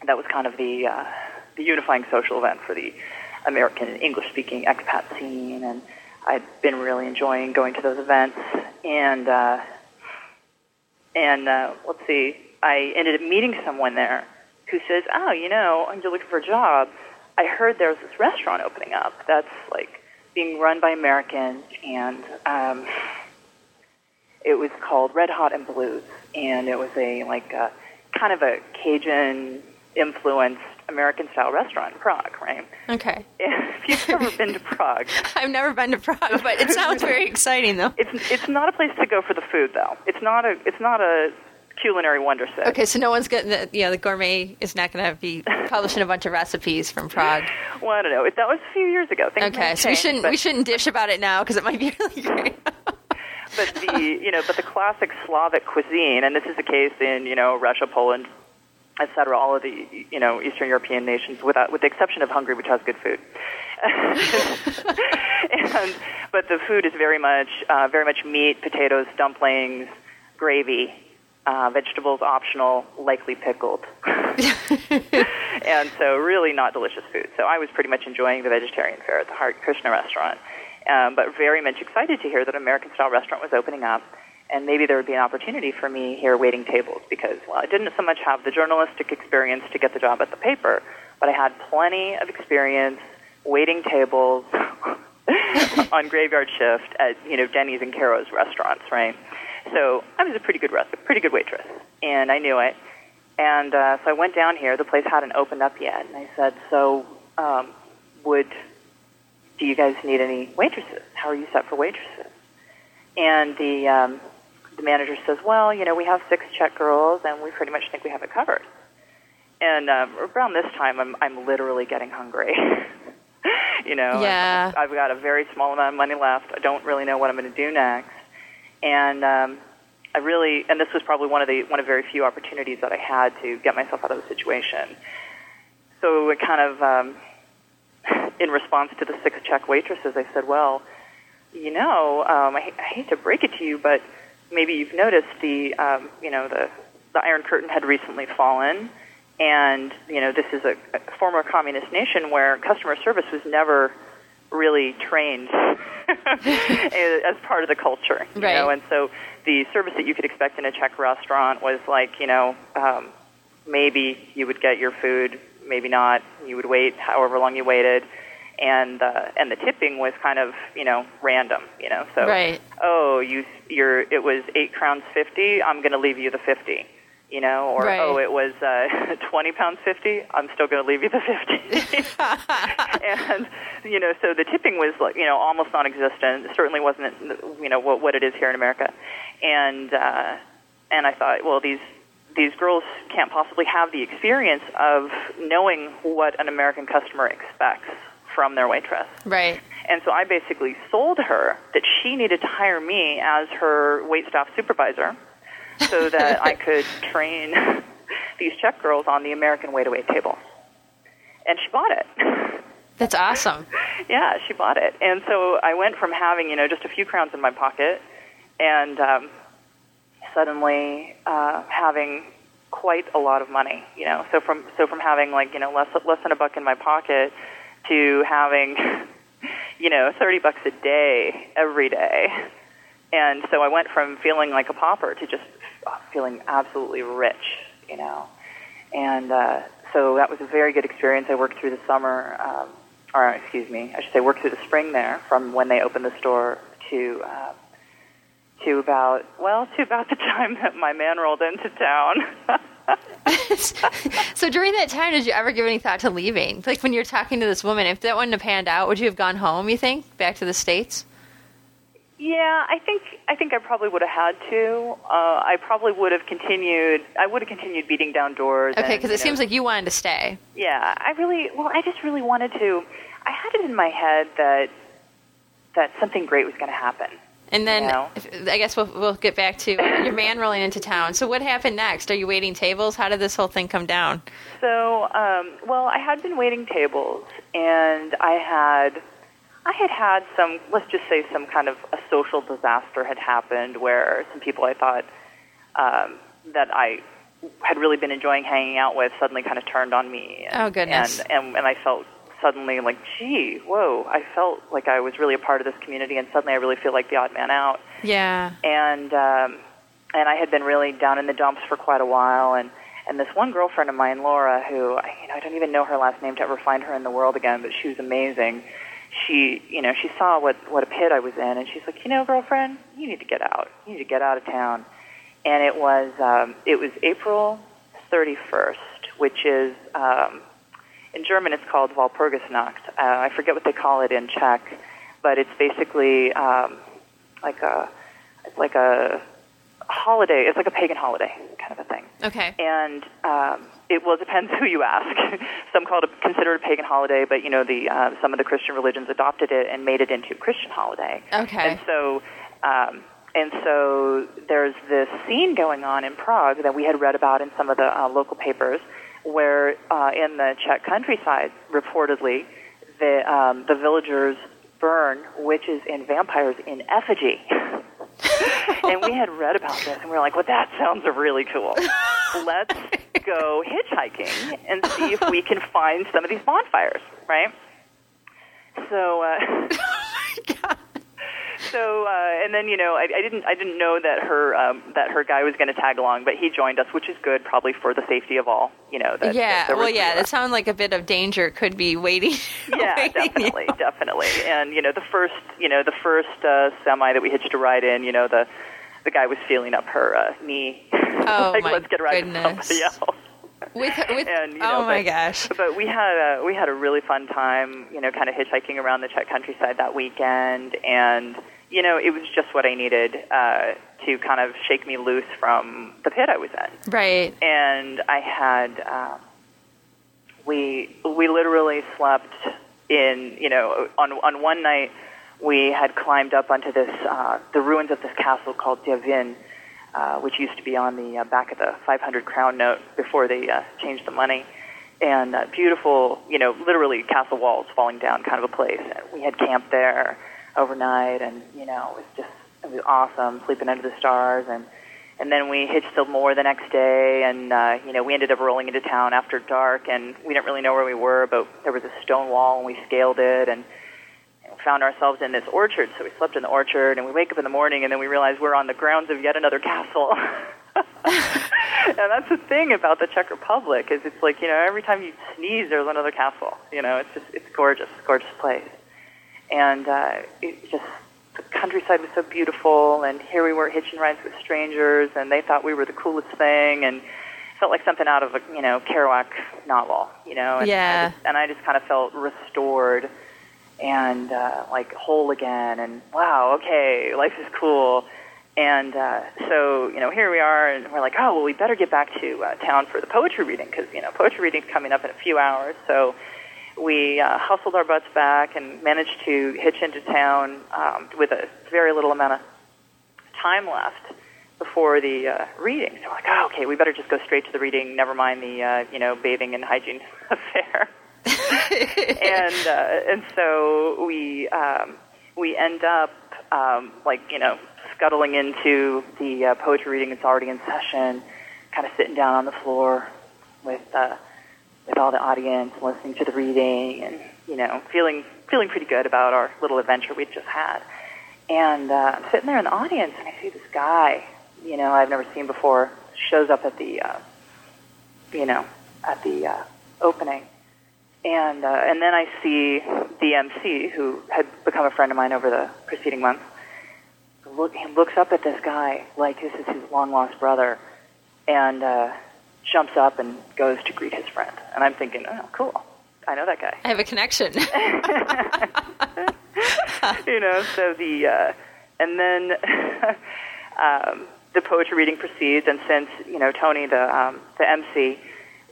That was kind of the uh, the unifying social event for the American English speaking expat scene, and I'd been really enjoying going to those events. And uh, and uh, let's see, I ended up meeting someone there who says, "Oh, you know, you're looking for a job. I heard there's this restaurant opening up that's like being run by Americans, and um, it was called Red Hot and Blues, and it was a like a, kind of a Cajun influenced American style restaurant in Prague, right? Okay. If you've ever been to Prague, I've never been to Prague, but it sounds very exciting though. it's it's not a place to go for the food though. It's not a it's not a culinary wonder set. Okay, so no one's getting the you know the gourmet is not going to be publishing a bunch of recipes from Prague. Well, I don't know. That was a few years ago. Things Okay, so we shouldn't but, we shouldn't dish about it now because it might be really great. but the you know, but the classic Slavic cuisine, and this is the case in you know Russia, Poland, etc. All of the you know Eastern European nations, without with the exception of Hungary, which has good food. and but the food is very much uh, very much meat, potatoes, dumplings, gravy. Uh, vegetables optional, likely pickled. and so really not delicious food. So I was pretty much enjoying the vegetarian fare at the Hare Krishna restaurant, um, but very much excited to hear that an American style restaurant was opening up, and maybe there would be an opportunity for me here waiting tables because well, I didn't so much have the journalistic experience to get the job at the paper, but I had plenty of experience waiting tables on graveyard shift at you know Denny's and Carrows restaurants, right? So I was a pretty good rest, pretty good waitress, and I knew it. And uh, so I went down here. The place hadn't opened up yet, and I said, "So, um, would do you guys need any waitresses? How are you set for waitresses?" And the um, the manager says, "Well, you know, we have six Czech girls, and we pretty much think we have it covered." And um, around this time, I'm I'm literally getting hungry. you know, Yeah. I've, I've got a very small amount of money left. I don't really know what I'm going to do next, and um, I really and this was probably one of the one of very few opportunities that I had to get myself out of the situation. So it kind of, um, in response to the six Czech waitresses, I said, "Well, you know, um, I, I hate to break it to you, but maybe you've noticed the, um, you know, the the Iron Curtain had recently fallen, and you know, this is a, a former communist nation where customer service was never really trained as part of the culture, you Right. know, and so the service that you could expect in a Czech restaurant was like, you know, um, maybe you would get your food, maybe not. You would wait however long you waited, and uh, and the tipping was kind of you know random, you know. So Right. oh, you you're it was eight crowns fifty. I'm going to leave you the fifty. You know, or Right. oh, it was uh, twenty pounds fifty. I'm still going to leave you the fifty. and you know, so the tipping was like you know almost non-existent. It certainly wasn't you know what what it is here in America. And uh, and I thought, well, these these girls can't possibly have the experience of knowing what an American customer expects from their waitress. Right. And so I basically sold her that she needed to hire me as her wait staff supervisor so that I could train these Czech girls on the American way to wait table. And she bought it. That's awesome. yeah, she bought it. And so I went from having, you know, just a few crowns in my pocket and um, suddenly uh, having quite a lot of money, you know. So from so from having like, you know, less less than a buck in my pocket to having you know, 30 bucks a day every day. And so I went from feeling like a pauper to just feeling absolutely rich, you know. And uh, so that was a very good experience. I worked through the summer, um, or excuse me, I should say, worked through the spring there, from when they opened the store to uh, to about well to about the time that my man rolled into town. so during that time, did you ever give any thought to leaving? Like when you're talking to this woman, if that wouldn't have panned out, would you have gone home? You think back to the states? Yeah, I think I think I probably would have had to. Uh, I probably would have continued. I would have continued beating down doors. Okay, because it seems like you wanted to stay. Yeah, I really. Well, I just really wanted to. I had it in my head that that something great was going to happen. And then No. if, I guess we'll, we'll get back to your man rolling into town. So what happened next? Are you waiting tables? How did this whole thing come down? So, um, well, I had been waiting tables, and I had, I had had some, let's just say, some kind of a social disaster had happened where some people I thought um, that I had really been enjoying hanging out with suddenly kind of turned on me. And, Oh, goodness. And, and and I felt suddenly like, gee, whoa! I felt like I was really a part of this community, and suddenly I really feel like the odd man out Yeah. and um, and I had been really down in the dumps for quite a while, and and this one girlfriend of mine, Laura, who I- you know I don't even know her last name to ever find her in the world again, but she was amazing. She you know she saw what what a pit I was in, and she's like, you know, girlfriend, you need to get out. You need to get out of town. And it was um, it was April 31st, which is um, in German it's called Walpurgisnacht. Uh, I forget what they call it in Czech, but it's basically um, like a it's like a holiday. It's like a pagan holiday kind of a thing. Okay. And um, it well depends who you ask. some call it consider it a pagan holiday, but you know the uh, some of the Christian religions adopted it and made it into a Christian holiday. Okay. And so. Um, and so there's this scene going on in Prague that we had read about in some of the uh, local papers, where uh, in the Czech countryside, reportedly, the um, the villagers burn witches and vampires in effigy. and we had read about this, and we were like, "Well, that sounds really cool. Let's go hitchhiking and see if we can find some of these bonfires." Right. So. Uh, so uh, and then you know I, I didn't I didn't know that her um, that her guy was going to tag along, but he joined us, which is good, probably for the safety of all. You know. That, yeah. that well, yeah. That us. like a bit of danger could be waiting. Yeah, waiting you. definitely, definitely. And you know, the first, you know, the first uh, semi that we hitched a ride in, you know, the the guy was feeling up her uh, knee. Oh, like, my let's get a ride goodness. somebody else. With, with And, you know, oh my but- gosh. But we had a we had a really fun time, you know, kind of hitchhiking around the Czech countryside that weekend, and you know, it was just what I needed uh, to kind of shake me loose from the pit I was in Right. and I had um, we we literally slept in you know on on one night we had climbed up onto this uh, the ruins of this castle called Devín, uh, which used to be on the uh, back of the 500 crown note before they uh, changed the money. And uh, beautiful, you know, literally castle walls falling down kind of a place. And we had camped there overnight, and you know, it was just it was awesome, sleeping under the stars, and and then we hitched still more the next day, and uh, you know, we ended up rolling into town after dark, and we didn't really know where we were, but there was a stone wall, and we scaled it, and found ourselves in this orchard. So we slept in the orchard, and we wake up in the morning, and then we realize we're on the grounds of yet another castle. and that's the thing about the Czech Republic is it's like you know every time you sneeze, there's another castle. You know, it's just it's gorgeous, gorgeous place, and uh, it just the countryside was so beautiful, and here we were hitching rides with strangers, and they thought we were the coolest thing, and felt like something out of a you know Kerouac novel, you know. And Yeah. I just, and I just kind of felt restored and uh, like whole again, and wow, okay, life is cool. And uh, so, you know, here we are, and we're like, oh, well, we better get back to uh, town for the poetry reading because, you know, poetry reading's coming up in a few hours. So we uh, hustled our butts back and managed to hitch into town um, with a very little amount of time left before the uh, reading. So we're like, oh, okay, we better just go straight to the reading. Never mind the, uh, you know, bathing and hygiene affair. and uh, and so we um, we end up um, like you know scuttling into the uh, poetry reading. It's already in session. Kind of sitting down on the floor with uh, with all the audience, listening to the reading, and you know feeling feeling pretty good about our little adventure we'd just had. And uh, I'm sitting there in the audience, and I see this guy, you know, I've never seen before, shows up at the, uh, you know, at the uh, opening, and uh, and then I see the MC who had become a friend of mine over the preceding months. Look, he looks up at this guy like this is his long lost brother, and uh, jumps up and goes to greet his friend. And I'm thinking, oh, cool, I know that guy. I have a connection. you know, so the uh, and then um, the poetry reading proceeds, and since you know Tony, the um, the MC,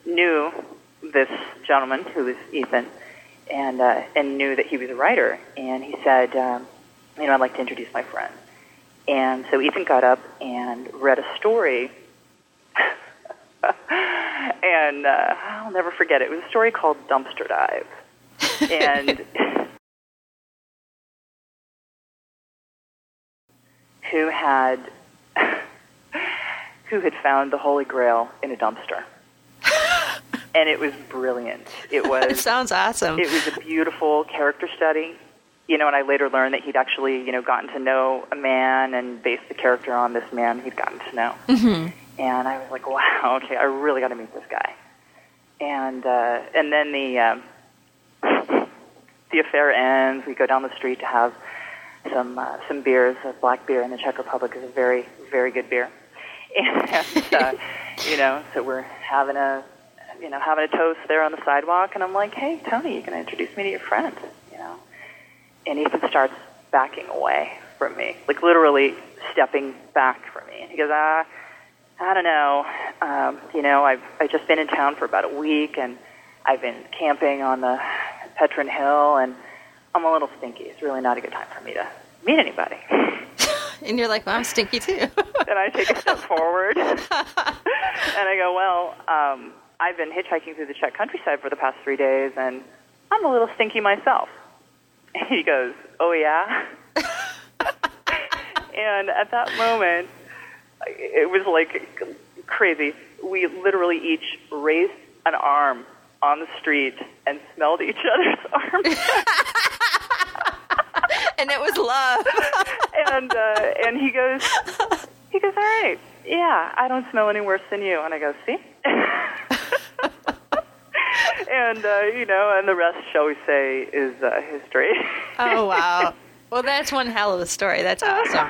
knew this gentleman who was Ethan, and uh, and knew that he was a writer, and he said, um, you know, I'd like to introduce my friend. And so Ethan got up and read a story. and uh, I'll never forget it. It was a story called Dumpster Dive. And who had who had found the Holy Grail in a dumpster. And it was brilliant. It was. it sounds awesome. it was a beautiful character study. You know, and I later learned that he'd actually, you know, gotten to know a man and based the character on this man he'd gotten to know. hmm And I was like, wow, okay, I really got to meet this guy. And uh, and then the um, the affair ends. We go down the street to have some uh, some beers. Uh, black beer in the Czech Republic is a very very good beer. And uh, you know, so we're having a you know having a toast there on the sidewalk, and I'm like, hey Tony, you going to introduce me to your friend, you know. And Ethan starts backing away from me, like literally stepping back from me. And he goes, ah. I don't know. Um, you know, I've I've just been in town for about a week, and I've been camping on the Petřín Hill, and I'm a little stinky. It's really not a good time for me to meet anybody. And you're like, well, I'm stinky too. and I take a step forward, and I go, well, um, I've been hitchhiking through the Czech countryside for the past three days, and I'm a little stinky myself. And he goes, oh yeah. and at that moment, it was like crazy. We literally each raised an arm on the street and smelled each other's arms. and it was love. And uh, and he goes, he goes, all right, yeah, I don't smell any worse than you. And I go, see? And, uh, you know, and the rest, shall we say, is uh, history. Oh wow. Well, that's one hell of a story. That's awesome.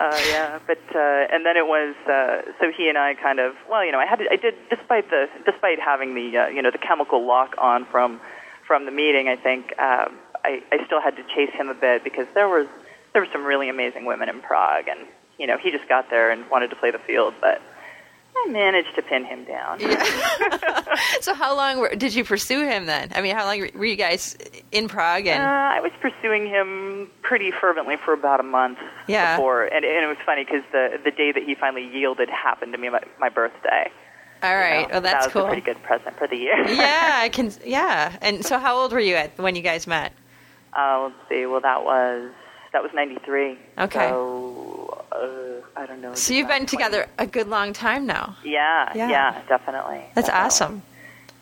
uh, yeah, but uh, and then it was uh, so he and I kind of well, you know, I had to, I did despite the despite having the uh, you know the chemical lock on from from the meeting. I think um, I, I still had to chase him a bit because there was there were some really amazing women in Prague, and you know he just got there and wanted to play the field, but I managed to pin him down. Yeah. so how long were, did you pursue him then? I mean, how long were you guys in Prague? And Uh, I was pursuing him pretty fervently for about a month Yeah. before, and, and it was funny because the the day that he finally yielded happened to be my, my birthday. all right, You know, well that's that was cool. a pretty good present for the year. yeah, I can. Yeah, and so how old were you at when you guys met? Uh, let's see. Well, that was that was '93. Okay. So uh, I don't know. So you've been 20 together a good long time now. Yeah, Yeah. yeah, definitely. That's definitely. awesome.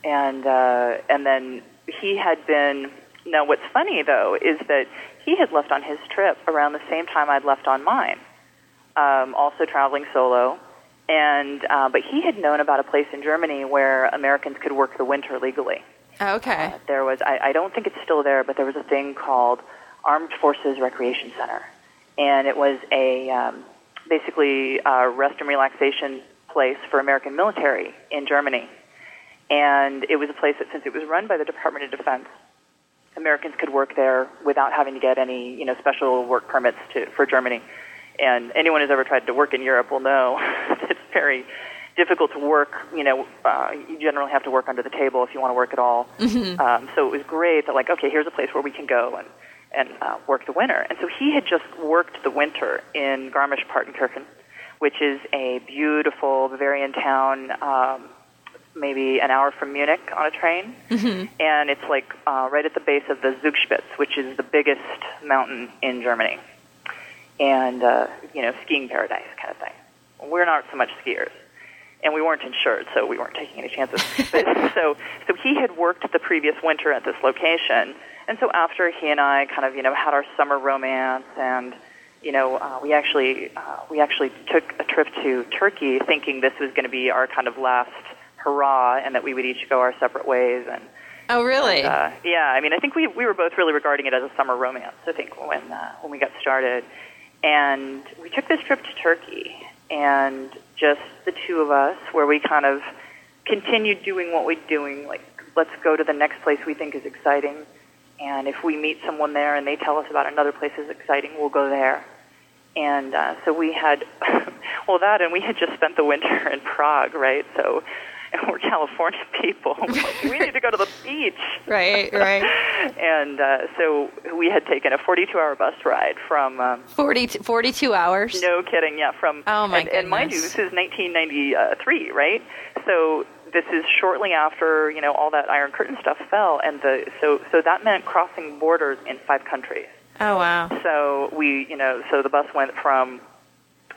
And uh, and then he had been. Now, what's funny though is that he had left on his trip around the same time I'd left on mine. Um, also traveling solo, and uh, but he had known about a place in Germany where Americans could work the winter legally. Okay. Uh, there was, I, I don't think it's still there, but there was a thing called Armed Forces Recreation Center. And it was a um, basically a rest and relaxation place for American military in Germany. And it was a place that, since it was run by the Department of Defense, Americans could work there without having to get any, you know, special work permits to, for Germany. And anyone who's ever tried to work in Europe will know that it's very difficult to work. You know, uh, you generally have to work under the table if you want to work at all. Um, so it was great that, like, okay, here's a place where we can go and and uh, work the winter. And so he had just worked the winter in Garmisch-Partenkirchen, which is a beautiful Bavarian town, um, maybe an hour from Munich on a train. And it's like uh, right at the base of the Zugspitze, which is the biggest mountain in Germany. And, uh, you know, skiing paradise kind of thing. We're not so much skiers. And we weren't insured, so we weren't taking any chances. but, so, so he had worked the previous winter at this location, and so after he and I kind of, you know, had our summer romance, and you know, uh, we actually uh, we actually took a trip to Turkey, thinking this was going to be our kind of last hurrah, and that we would each go our separate ways. And Oh, really? uh, yeah, I mean, I think we we were both really regarding it as a summer romance. I think when uh, when we got started, and we took this trip to Turkey, and just the two of us, where we kind of continued doing what we're doing. Like, let's go to the next place we think is exciting, and if we meet someone there and they tell us about another place is exciting, we'll go there. And uh, so we had, well, that, and we had just spent the winter in Prague, right? So and we're California people. we need to go to the beach. right, right. And uh, so we had taken a 42-hour bus ride from. Um, 40, 42 hours. no kidding, yeah, from. Oh, my and, and mind you, this is 1993, right? So this is shortly after you know all that Iron Curtain stuff fell, and the so so that meant crossing borders in five countries. Oh, wow. So we, you know, so the bus went from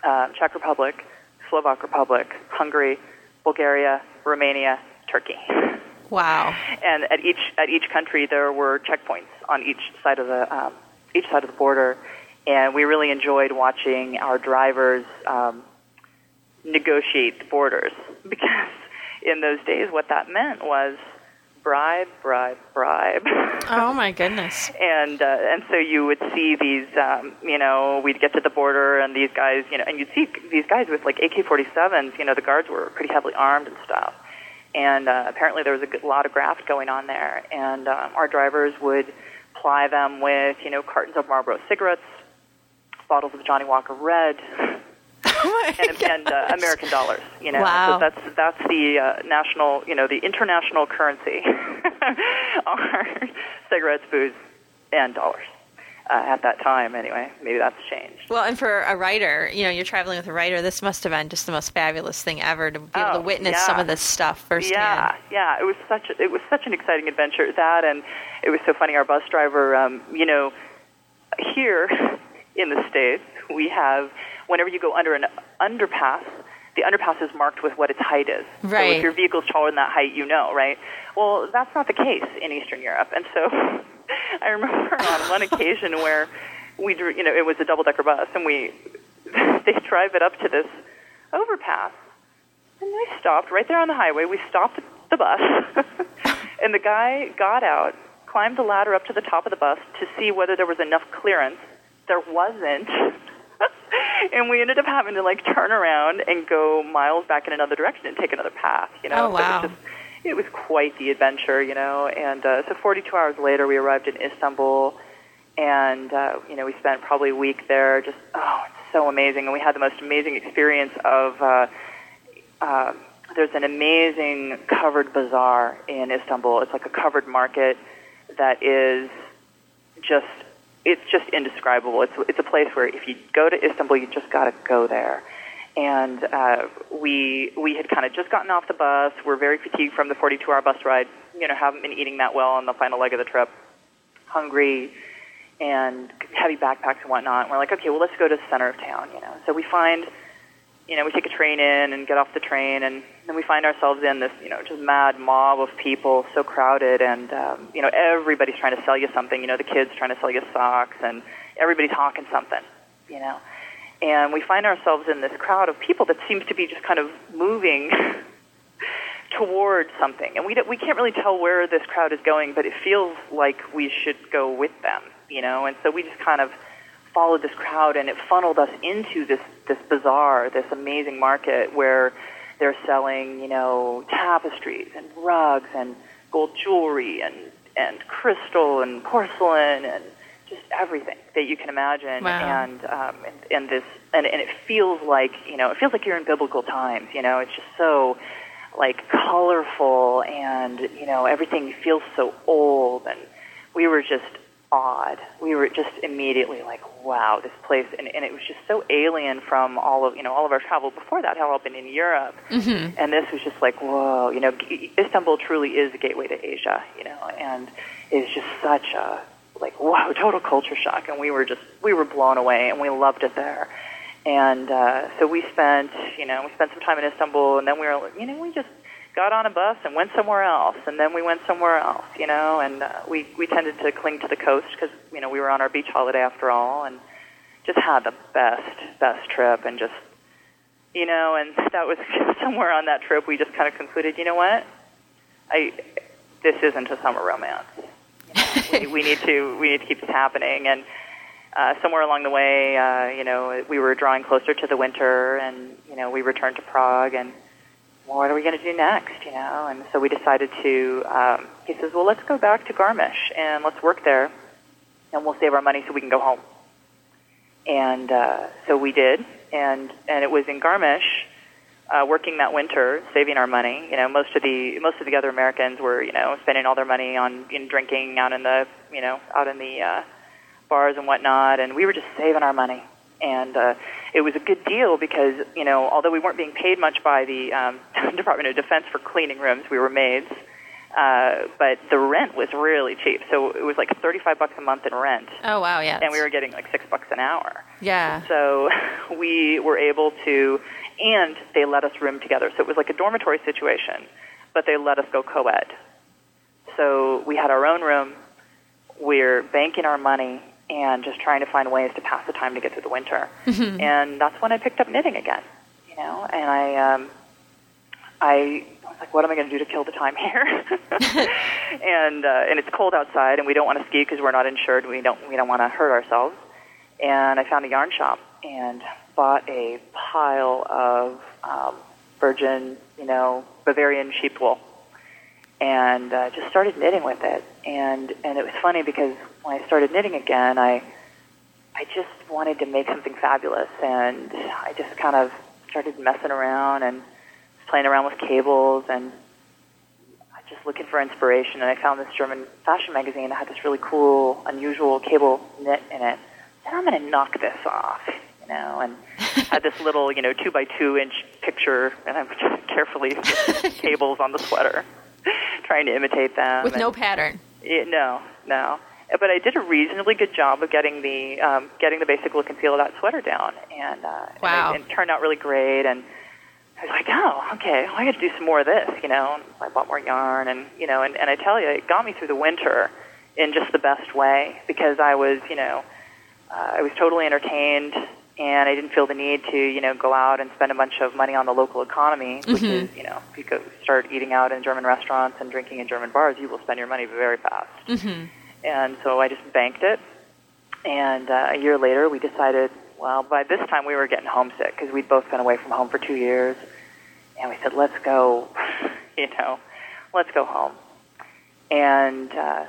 uh, Czech Republic, Slovak Republic, Hungary, Bulgaria, Romania, Turkey. Wow. and at each at each country there were checkpoints on each side of the um, each side of the border, and we really enjoyed watching our drivers um, negotiate the borders because in those days what that meant was bribe, bribe, bribe. Oh, my goodness. and uh, and so you would see these, um, you know, we'd get to the border, and these guys, you know, and you'd see these guys with like AK-47s. You know, the guards were pretty heavily armed and stuff. And uh, apparently there was a lot of graft going on there, and um, our drivers would ply them with, you know, cartons of Marlboro cigarettes, bottles of Johnnie Walker Red, Oh, and, and uh. American dollars. You know, Wow. so that's that's the uh, national, you know, the international currency are cigarettes, booze, and dollars. Uh, at that time, anyway, maybe that's changed. Well, and for a writer, you know, you're traveling with a writer, this must have been just the most fabulous thing ever to be able to Oh, witness yeah. some of this stuff firsthand. Yeah, yeah, it was such a, it was such an exciting adventure. That and it was so funny. Our bus driver, um, you know, here in the states, we have whenever you go under an underpass, the underpass is marked with what its height is. Right. So if your vehicle's taller than that height, you know, right? Well, that's not the case in Eastern Europe, and so I remember on one occasion where we, dr- you know, it was a double decker bus, and we they drive it up to this overpass, and we stopped right there on the highway. We stopped the bus, and the guy got out, climbed the ladder up to the top of the bus to see whether there was enough clearance. There wasn't. And we ended up having to like turn around and go miles back in another direction and take another path. You know, Oh, wow. So it was, just, it was quite the adventure, you know. And uh, so 42 hours later, we arrived in Istanbul, and uh, you know we spent probably a week there. Just oh, it's so amazing, and we had the most amazing experience of. Uh, uh, there's an amazing covered bazaar in Istanbul. It's like a covered market that is just it's just indescribable. It's it's a place where if you go to Istanbul, you just got to go there. And uh, we we had kind of just gotten off the bus. We're very fatigued from the 42-hour bus ride. You know, haven't been eating that well on the final leg of the trip. Hungry and heavy backpacks and whatnot. And we're like, okay, well, let's go to the center of town. You know, so we find you know, we take a train in and get off the train, and then we find ourselves in this, you know, just mad mob of people, so crowded, and um, you know, everybody's trying to sell you something. You know, the kids trying to sell you socks, and everybody's hawking something. You know, and we find ourselves in this crowd of people that seems to be just kind of moving towards something, and we don't, we can't really tell where this crowd is going, but it feels like we should go with them. You know, and so we just kind of followed this crowd and it funneled us into this this bazaar, this amazing market where they're selling, you know, tapestries and rugs and gold jewelry and and crystal and porcelain and just everything that you can imagine Wow. and um and, and this and, and it feels like you know it feels like you're in biblical times you know it's just so like colorful and you know everything feels so old and we were just awed. We were just immediately like, wow, this place, and, and it was just so alien from all of you know all of our travel before that, had all been in Europe, Mm-hmm. and this was just like, whoa, you know, Istanbul truly is a gateway to Asia, you know, and it's just such a like, whoa, total culture shock, and we were just we were blown away, and we loved it there. And uh, so we spent, you know, we spent some time in Istanbul, and then we were, you know, we just got on a bus and went somewhere else, and then we went somewhere else, you know, and uh, we we tended to cling to the coast because you know we were on our beach holiday after all, and just had the best best trip, and just you know, and that was somewhere on that trip we just kind of concluded, you know what, I this isn't a summer romance. You know, we, we need to we need to keep this happening, and uh, somewhere along the way, uh, you know, we were drawing closer to the winter, and you know, we returned to Prague, and what are we going to do next? You know, and so we decided to. Um, he says, well, let's go back to Garmisch and let's work there, and we'll save our money so we can go home. And uh, so we did, and and it was in Garmisch. Uh, working that winter, saving our money. You know, most of the most of the other Americans were, you know, spending all their money on in drinking out in the, you know, out in the uh, bars and whatnot, and we were just saving our money. And uh, it was a good deal because, you know, although we weren't being paid much by the um, Department of Defense for cleaning rooms, we were maids. Uh, but the rent was really cheap, so it was like thirty-five bucks a month in rent, Oh wow, yeah. and we were getting like six bucks an hour. yeah. So we were able to, and they let us room together. So it was like a dormitory situation, but they let us go co-ed. So we had our own room. We're banking our money and just trying to find ways to pass the time to get through the winter. And that's when I picked up knitting again. You know, and I, um, I was like, what am I going to do to kill the time here? and uh, and it's cold outside, and we don't want to ski because we're not insured. We don't we don't want to hurt ourselves and I found a yarn shop and bought a pile of um, virgin, you know, Bavarian sheep wool, and uh, just started knitting with it. And and it was funny because when I started knitting again, I I just wanted to make something fabulous, and I just kind of started messing around and playing around with cables and just looking for inspiration. And I found this German fashion magazine that had this really cool, unusual cable knit in it and I'm going to knock this off, you know, and had this little, you know, two by two inch picture, and I'm just carefully cables on the sweater, trying to imitate them. With and, no pattern. Yeah, no, no. But I did a reasonably good job of getting the um, getting the basic look and feel of that sweater down, and uh, Wow. and it, it turned out really great. And I was like, oh, okay, well, I got to do some more of this, you know. And I bought more yarn, and you know, and, and I tell you, it got me through the winter in just the best way because I was, you know, uh, I was totally entertained, and I didn't feel the need to, you know, go out and spend a bunch of money on the local economy, which Mhm. is, you know, if you go start eating out in German restaurants and drinking in German bars, you will spend your money very fast. Mm-hmm. And so I just banked it. And uh, a year later, we decided, well, by this time we were getting homesick because we'd both been away from home for two years. And we said, let's go, you know, let's go home. And uh,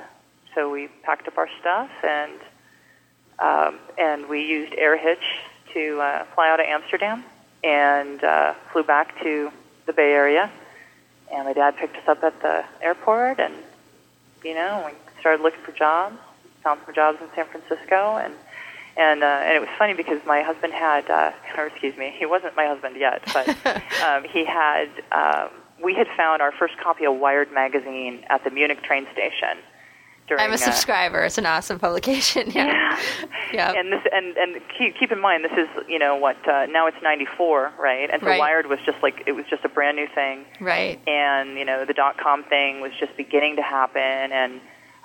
so we packed up our stuff and um, and we used Air Hitch to uh, fly out of Amsterdam and uh, flew back to the Bay Area. And my dad picked us up at the airport, and you know, we started looking for jobs. Found some jobs in San Francisco, and and uh, and it was funny because my husband had, uh, or excuse me, he wasn't my husband yet, but um, he had. Um, we had found our first copy of Wired magazine at the Munich train station. During, I'm a uh, subscriber. It's an awesome publication. Yeah. yeah. and this and and keep keep in mind this is you know what uh, now it's 94 right and so Right. Wired was just like it was just a brand new thing right. and you know the dot com thing was just beginning to happen and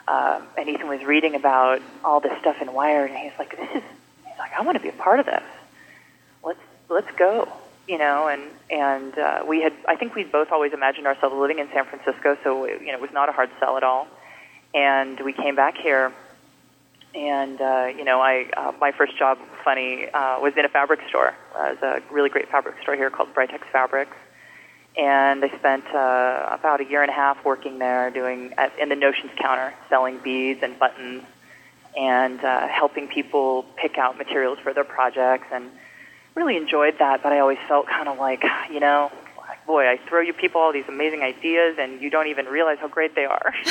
um, and Ethan was reading about all this stuff in Wired and he's like this is he's like I want to be a part of this let's let's go you know and and uh, we had I think we'd both always imagined ourselves living in San Francisco so it, you know it was not a hard sell at all and we came back here and uh, you know, I uh, my first job, funny, uh, was in a fabric store. Uh, it was a really great fabric store here called Britex Fabrics, and I spent uh, about a year and a half working there, doing at, in the notions counter, selling beads and buttons, and uh, helping people pick out materials for their projects, and really enjoyed that. But I always felt kind of like, you know, boy, I throw you people all these amazing ideas, and you don't even realize how great they are.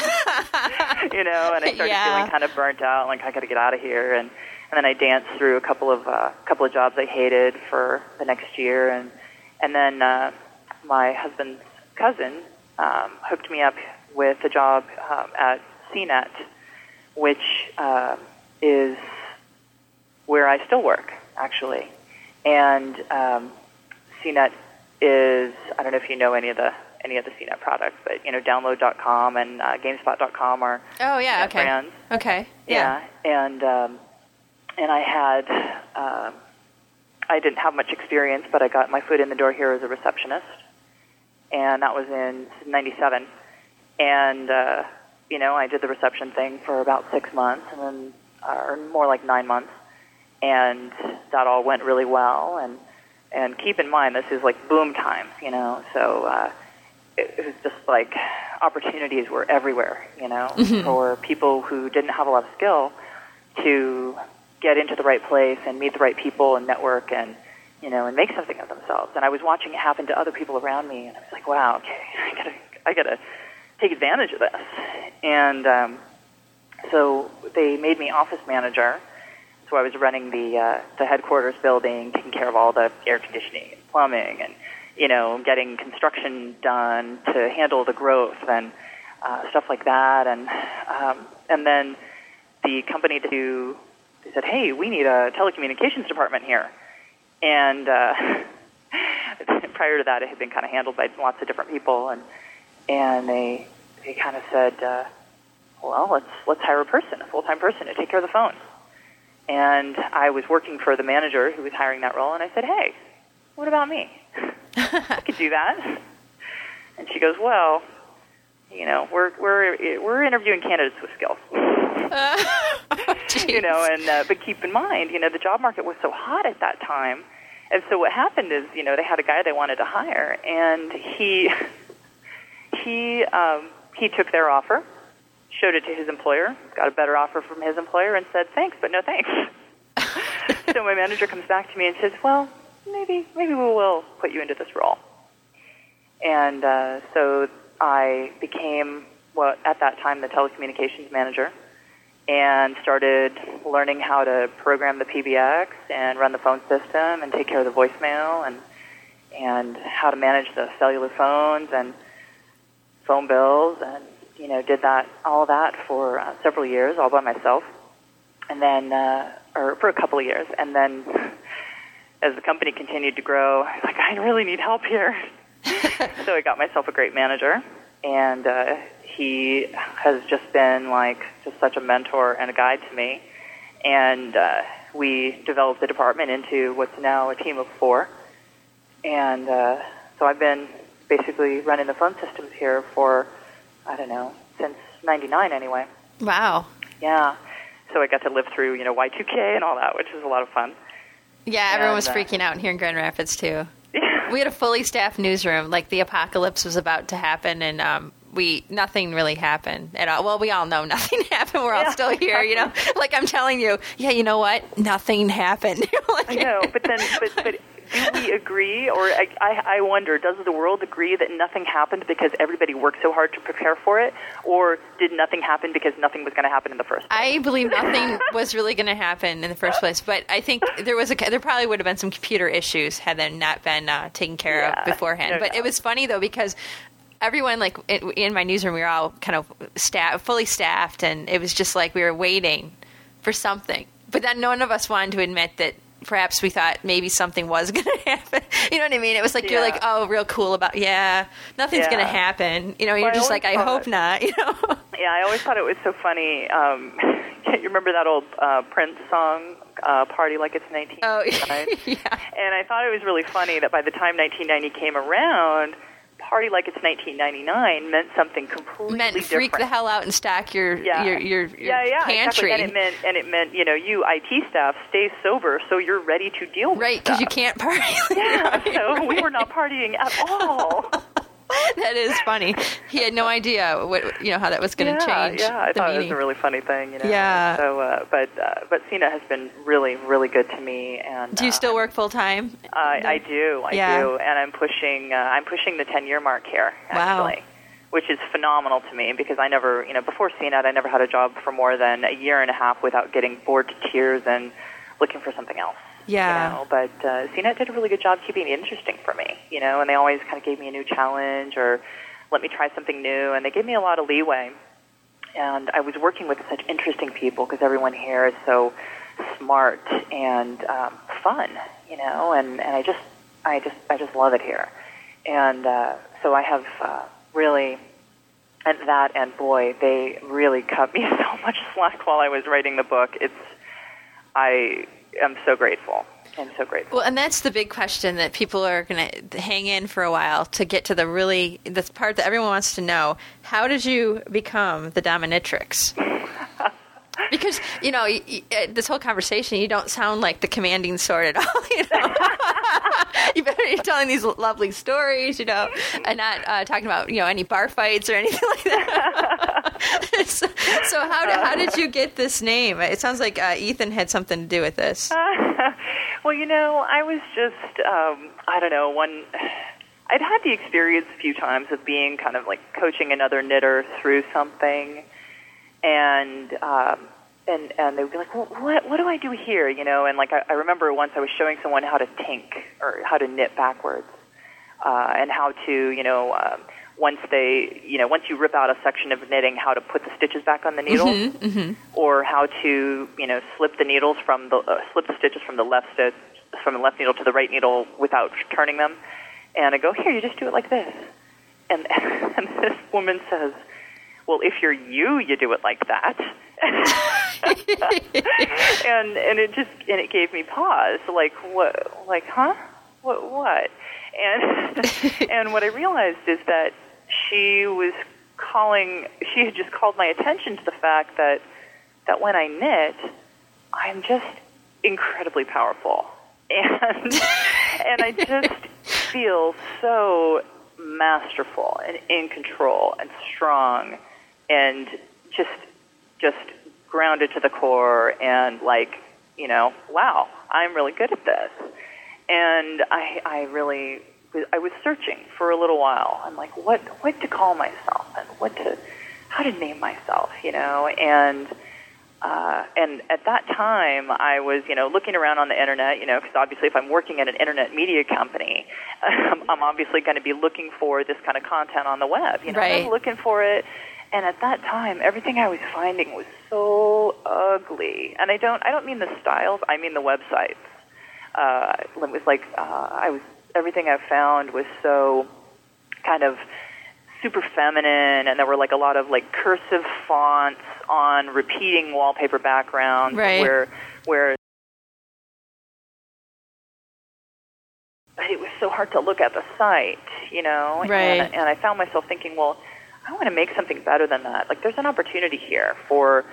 you know, and I started Yeah. feeling kind of burnt out, like I got to get out of here, and and then I danced through a couple of uh, couple of jobs I hated for the next year, and and then uh, my husband's cousin um, hooked me up with a job um, at CNET, which uh, is where I still work actually, and um, CNET is I don't know if you know any of the any of the CNET products, but you know Download.com and uh, GameSpot.com are Oh yeah. Okay. brands. Okay. Yeah, and um, and I had um, I didn't have much experience, but I got my foot in the door here as a receptionist, and that was in '97. And uh, you know, I did the reception thing for about six months, and then or more like nine months, and that all went really well. And and keep in mind, this is like boom times, you know, so. Uh, it, was just like opportunities were everywhere, you know, for people who didn't have a lot of skill to get into the right place and meet the right people and network and you know and make something of themselves. And I was watching it happen to other people around me, and I was like, wow, okay, I gotta I gotta take advantage of this. And um, so they made me office manager. So I was running the uh, the headquarters building, taking care of all the air conditioning and plumbing, and you know, getting construction done to handle the growth and uh, stuff like that. And um, and then the company to they said, hey, we need a telecommunications department here. And uh, prior to that, it had been kind of handled by lots of different people, and and they they kind of said, uh, well, let's let's hire a person, a full time person, to take care of the phones. And I was working for the manager who was hiring that role, and I said, hey, what about me? I could do that. And she goes, well, you know, we're we're we're interviewing candidates with skills. you know, and uh, but keep in mind, you know, the job market was so hot at that time, and so what happened is, you know, they had a guy they wanted to hire, and he he um, he took their offer, showed it to his employer, got a better offer from his employer, and said thanks, but no thanks. so my manager comes back to me and says, well, maybe maybe we will put you into this role, and uh, so I became well at that time the telecommunications manager and started learning how to program the PBX and run the phone system and take care of the voicemail and and how to manage the cellular phones and phone bills and you know did that all that for uh, several years all by myself. And then uh, or for a couple of years. And then as the company continued to grow I was like I really need help here so I got myself a great manager and uh, he has just been like just such a mentor and a guide to me. And uh, we developed the department into what's now a team of four. And uh, so I've been basically running the phone systems here for, I don't know, since 99 anyway. Wow. Yeah. So I got to live through, you know, Y2K and all that, which was a lot of fun. Yeah, everyone was And, uh, freaking out here in Grand Rapids too. We had a fully staffed newsroom, like the apocalypse was about to happen, and um, we nothing really happened at all. Well, we all know nothing happened. We're all Yeah, still here, you know. Like I'm telling you, yeah, you know what? Nothing happened. Like- I know, but then, but but do we agree, or I, I I wonder, does the world agree that nothing happened because everybody worked so hard to prepare for it, or did nothing happen because nothing was going to happen in the first? place? I believe nothing was really going to happen in the first place, but I think there was a there probably would have been some computer issues had they not been uh, taken care Yeah, of beforehand. no but doubt. it was funny though because everyone like in, in my newsroom we were all kind of staff fully staffed, and it was just like we were waiting for something. But then none of us wanted to admit that. Perhaps we thought maybe something was going to happen. You know what I mean? It was like you're like, oh, real cool about, yeah, nothing's Yeah. going to happen. You know, Well, you're I just like, I hope not. You know? Yeah, I always thought it was so funny. Um, you remember that old uh, Prince song, uh, "Party Like It's 1999"? Oh, yeah. And I thought it was really funny that by the time 1990 came around, "Party Like It's 1999" meant something completely meant different. freak the hell out and stack your yeah. your your, your yeah, yeah, pantry. exactly. And it meant, and it meant, you know, you IT staff stay sober so you're ready to deal with right, because you can't party. Yeah, so we were not partying at all. that is funny. He had no idea what you know how that was going to yeah, change. Yeah, I thought it was a really funny thing. You know. Yeah. So, uh, but uh, but CNET has been really really good to me. And Do you uh, still work full time? I, I do, I Yeah. do, and I'm pushing. Uh, I'm pushing the 10 year mark here. Wow. Actually. Which is phenomenal to me because I never, you know, before CNET, I never had a job for more than a year and a half without getting bored to tears and looking for something else. Yeah. You know, but uh, CNET did a really good job keeping it interesting for me, you know, and they always kind of gave me a new challenge or let me try something new, and they gave me a lot of leeway. And I was working with such interesting people because everyone here is so smart and um, fun, you know, and, and I just, I just, I just love it here. And uh, so I have uh, really, and that and boy, they really cut me so much slack while I was writing the book. It's, I am so grateful. I'm so grateful. Well, and that's the big question that people are going to hang in for a while to get to the really the part that everyone wants to know. How did you become the DomiKNITrix? Because you know y- uh, this whole conversation, you don't sound like the commanding sort at all. You know, you better be telling these lovely stories, you know, and not uh, talking about you know any bar fights or anything like that. so, so how did how did you get this name? It sounds like uh, Ethan had something to do with this. well, you know, I was just, um, I don't know, one. I'd had the experience a few times of being kind of like coaching another knitter through something, and um, and and they would be like, well, what what do I do here? You know, and like I, I remember once I was showing someone how to tink or how to knit backwards, uh, and how to, you know. Um, once they, you know, once you rip out a section of knitting, how to put the stitches back on the needle, or how to, you know, slip the needles from the uh, slip the stitches from the left stitch from the left needle to the right needle without turning them. And I go, here, you just do it like this. And and this woman says, well, if you're you, you do it like that. and and it just and it gave me pause, like what, like huh, what what, and and what I realized is that she was calling, she had just called my attention to the fact that that when I knit, I'm just incredibly powerful, and and I just feel so masterful and in control and strong and just just grounded to the core and like you know wow i'm really good at this. And i i really i was searching for a little while. I'm like what what to call myself and what to how to name myself you know? And uh, and at that time, I was, you know, looking around on the internet, you know, because obviously, if I'm working at an internet media company, um, I'm obviously going to be looking for this kind of content on the web. You know, I'm looking for it, and at that time, everything I was finding was so ugly. And I don't I don't mean the styles. I mean the websites. Uh, it was like uh, I was everything I found was so kind of super feminine and there were like a lot of like cursive fonts on repeating wallpaper backgrounds right. where where it was so hard to look at the site, you know. Right. And, and I found myself thinking, well, I want to make something better than that. Like, there's an opportunity here for,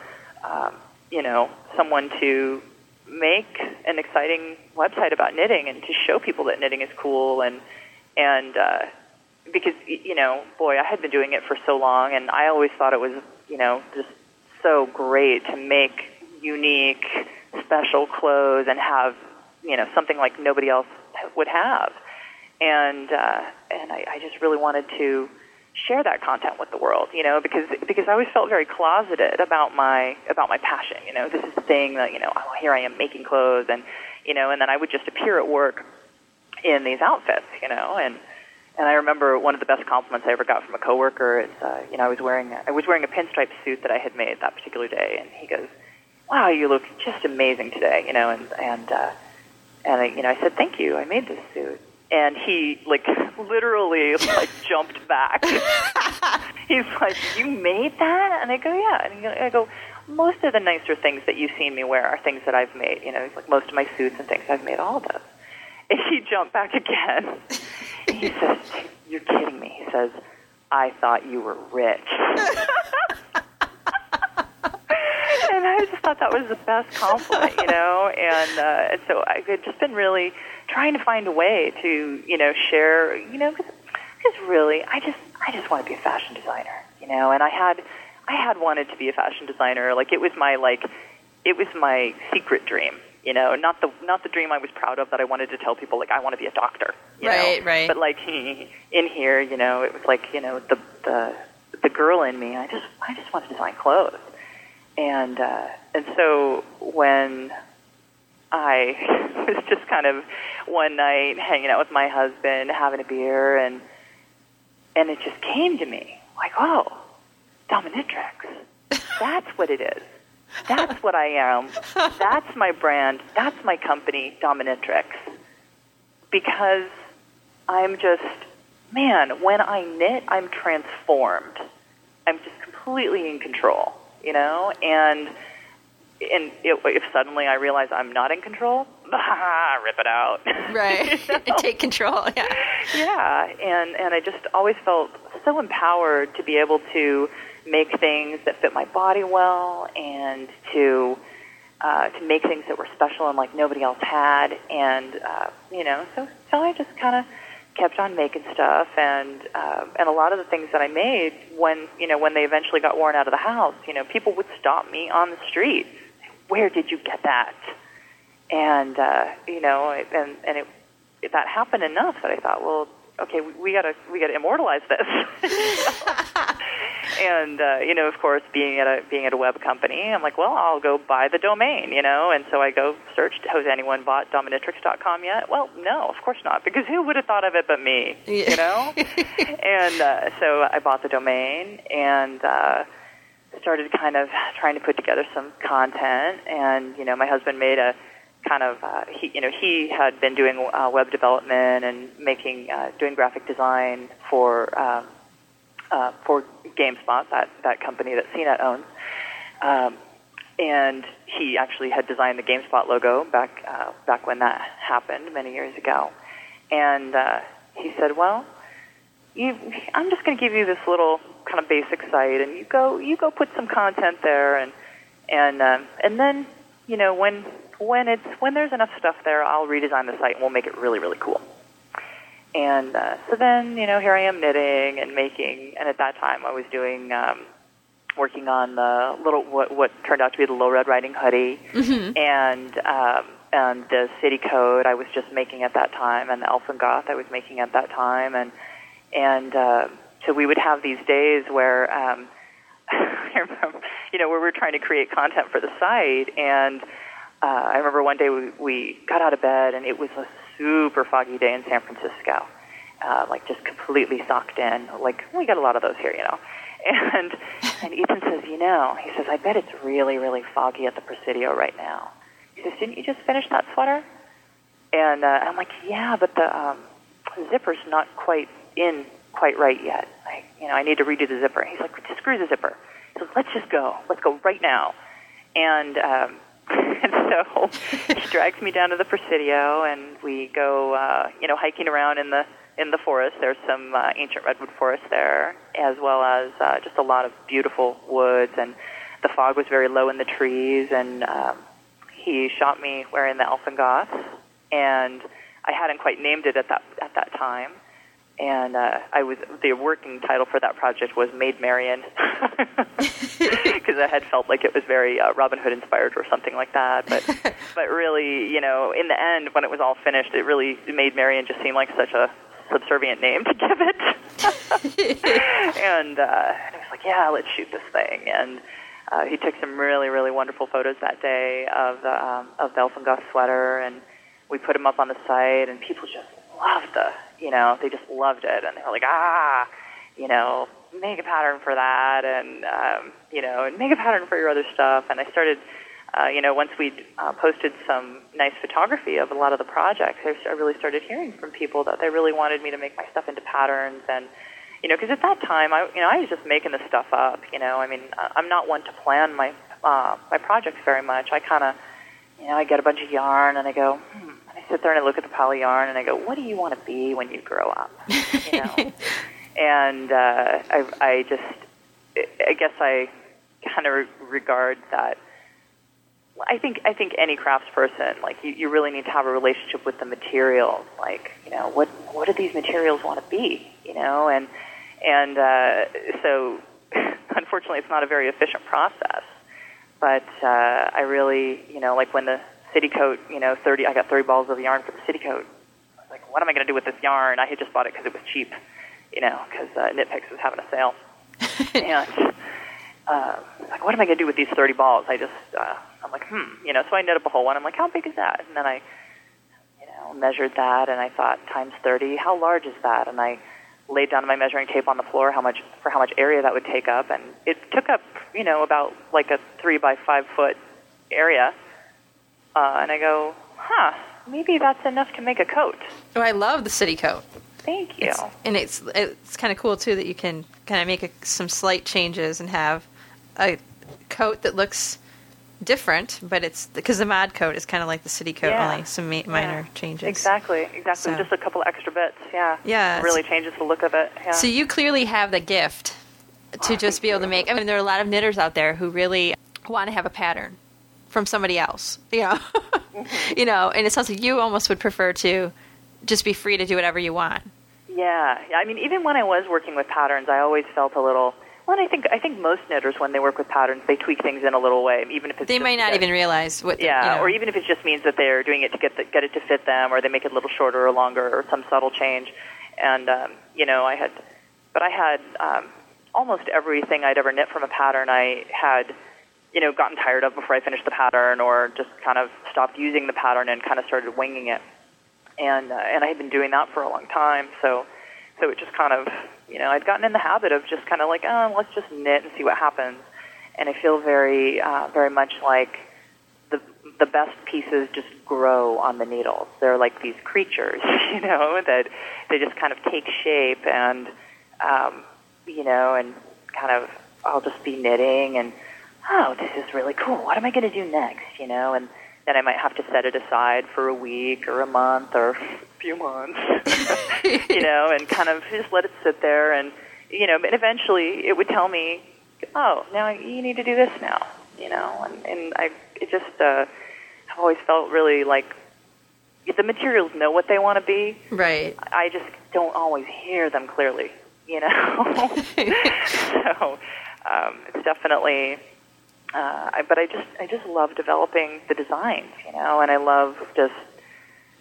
um, you know, someone to make an exciting website about knitting and to show people that knitting is cool and and uh, because you know, boy, I had been doing it for so long, and I always thought it was you know just so great to make unique, special clothes and have you know something like nobody else would have, and uh, and I, I just really wanted to share that content with the world, you know, because because I always felt very closeted about my about my passion. You know, this is the thing that you know, oh, here I am making clothes, and you know, and then I would just appear at work in these outfits, you know, and and I remember one of the best compliments I ever got from a coworker is, uh, you know, I was wearing I was wearing a pinstripe suit that I had made that particular day, and he goes, "Wow, you look just amazing today," you know, and and uh, and I, you know, I said, "Thank you, I made this suit." And he like literally like jumped back. He's like, "You made that?" And I go, "Yeah." And I go, "Most of the nicer things that you've seen me wear are things that I've made. You know, like most of my suits and things I've made all of those." And he jumped back again. He says, "You're kidding me." He says, "I thought you were rich." and I just thought that was the best compliment, you know. And uh, and so I've just been really trying to find a way to, you know, share, you know, because really, I just I just want to be a fashion designer, you know. And I had I had wanted to be a fashion designer, like it was my like it was my secret dream, you know, not the not the dream I was proud of that I wanted to tell people like I want to be a doctor, you right, know. right. But like in here, you know, it was like you know the the the girl in me. I just I just want to design clothes and uh, and so when I was just kind of one night hanging out with my husband, having a beer, and and it just came to me like, oh, DomiKNITrix. That's what it is. That's what I am. That's my brand. That's my company, DomiKNITrix. Because I'm just, man, when I knit, I'm transformed. I'm just completely in control you know, and and it, if suddenly I realize I'm not in control, rip it out. Right. you know? Take control. Yeah. Yeah, and and I just always felt so empowered to be able to make things that fit my body well and to uh, to make things that were special and like nobody else had, and uh, you know, so so I just kind of kept on making stuff and um, and a lot of the things that I made when you know when they eventually got worn out of the house you know people would stop me on the street where did you get that and uh, you know and and it, it that happened enough that I thought well okay we, we gotta we gotta immortalize this and uh, you know, of course, being at a being at a web company, I'm like, well, I'll go buy the domain, you know, and so I go search. Has anyone bought DomiKNITrix.com yet? Well, no, of course not, because who would have thought of it but me, yeah. you know? and uh, so I bought the domain and uh, started kind of trying to put together some content, and you know, my husband made a kind of uh, he you know he had been doing uh, web development and making uh, doing graphic design for. Um, uh, for GameSpot, that, that company that CNET owns. Um, and he actually had designed the GameSpot logo back uh, back when that happened many years ago. And uh, he said, "Well, you, I'm just going to give you this little kind of basic site, and you go you go put some content there, and and um, and then you know when when it's when there's enough stuff there, I'll redesign the site and we'll make it really really cool." And uh, so then, you know, here I am knitting and making, and at that time I was doing, um, working on the little, what, what turned out to be the Low Red Riding hoodie, mm-hmm. and, um, and the City Coat I was just making at that time, and the Elfin Goth I was making at that time, and, and, uh, so we would have these days where, um, you know, where we're trying to create content for the site, and, uh, I remember one day we, we got out of bed and it was a super foggy day in San Francisco, uh, like just completely socked in. Like we got a lot of those here, you know. And and Ethan says, you know, he says, I bet it's really really foggy at the Presidio right now. He says, didn't you just finish that sweater? And uh, I'm like, yeah, but the um, zipper's not quite in quite right yet. I, you know, I need to redo the zipper. He's like, screw the zipper. He says, let's just go. Let's go right now. And um, and so she drags me down to the Presidio, and we go, uh, you know, hiking around in the in the forest. There's some uh, ancient redwood forest there, as well as uh, just a lot of beautiful woods. And the fog was very low in the trees. And um, he shot me wearing the Elfin Goth, and I hadn't quite named it at that at that time and uh, I was the working title for that project was Maid Marian because I had felt like it was very uh, Robin Hood inspired or something like that. But but really, you know, in the end, when it was all finished, it really Maid Marian just seemed like such a subservient name to give it. and, uh, and I was like, yeah, let's shoot this thing. And uh, he took some really really wonderful photos that day of the um, of the Elfin Goth sweater, and we put them up on the site, and people just loved the you know, they just loved it, and they were like, ah, you know, make a pattern for that, and um, you know, and make a pattern for your other stuff. And I started, uh, you know, once we uh, posted some nice photography of a lot of the projects, I really started hearing from people that they really wanted me to make my stuff into patterns, and you know, because at that time, I, you know, I was just making the stuff up. You know, I mean, I'm not one to plan my uh, my projects very much. I kind of, you know, I get a bunch of yarn and I go, hmm, I sit there and I look at the poly yarn and I go, what do you want to be when you grow up? You know? and uh, I, I just, I guess I kind of regard that. I think I think any craftsperson, like you, you really need to have a relationship with the materials. Like, you know, what what do these materials want to be? You know, and and uh, so unfortunately, it's not a very efficient process. But uh, I really, you know, like when the city coat, you know, 30, I got 30 balls of yarn for the city coat. I was like, what am I going to do with this yarn? I had just bought it because it was cheap, you know, because uh, Knit Picks was having a sale. and uh, like, what am I going to do with these 30 balls? I just, uh, I'm like, hmm, you know, so I knit up a whole one. I'm like, how big is that? And then I, you know, measured that and I thought, times 30, how large is that? And I laid down my measuring tape on the floor, how much, for how much area that would take up. And it took up, you know, about like a three by five foot area uh, and I go, huh, maybe that's enough to make a coat. Oh, I love the city coat. Thank you. It's, and it's it's kind of cool too that you can kind of make a, some slight changes and have a coat that looks different, but it's because the mod coat is kind of like the city coat, yeah. only some ma- minor yeah. changes. Exactly, exactly. So. Just a couple extra bits. Yeah. Yeah. It really changes the look of it. Yeah. So you clearly have the gift to oh, just be able to make. I mean, there are a lot of knitters out there who really want to have a pattern from somebody else. You know, mm-hmm. you know, and it sounds like you almost would prefer to just be free to do whatever you want. Yeah, yeah. I mean, even when I was working with patterns, I always felt a little. Well, I think I think most knitters, when they work with patterns, they tweak things in a little way, even if it's they might not even realize what. Yeah, you know. or even if it just means that they're doing it to get the, get it to fit them, or they make it a little shorter or longer, or some subtle change. And um, you know, I had, but I had um, almost everything I'd ever knit from a pattern. I had you know, gotten tired of before I finished the pattern, or just kind of stopped using the pattern and kind of started winging it. And uh, and I had been doing that for a long time, so so it just kind of, you know, I'd gotten in the habit of just kind of like, oh, let's just knit and see what happens. And I feel very uh, very much like the the best pieces just grow on the needles. They're like these creatures, you know, that they just kind of take shape and um, you know, and kind of I'll just be knitting and oh, this is really cool. What am I going to do next? You know, and then I might have to set it aside for a week or a month or a few months, you know, and kind of just let it sit there. And, you know, and eventually it would tell me, oh, now you need to do this now, you know, and, and I, it just, uh, I've always felt really like the materials know what they want to be. Right. I just don't always hear them clearly, you know. so um, it's definitely uh, but I just I just love developing the designs, you know, and I love just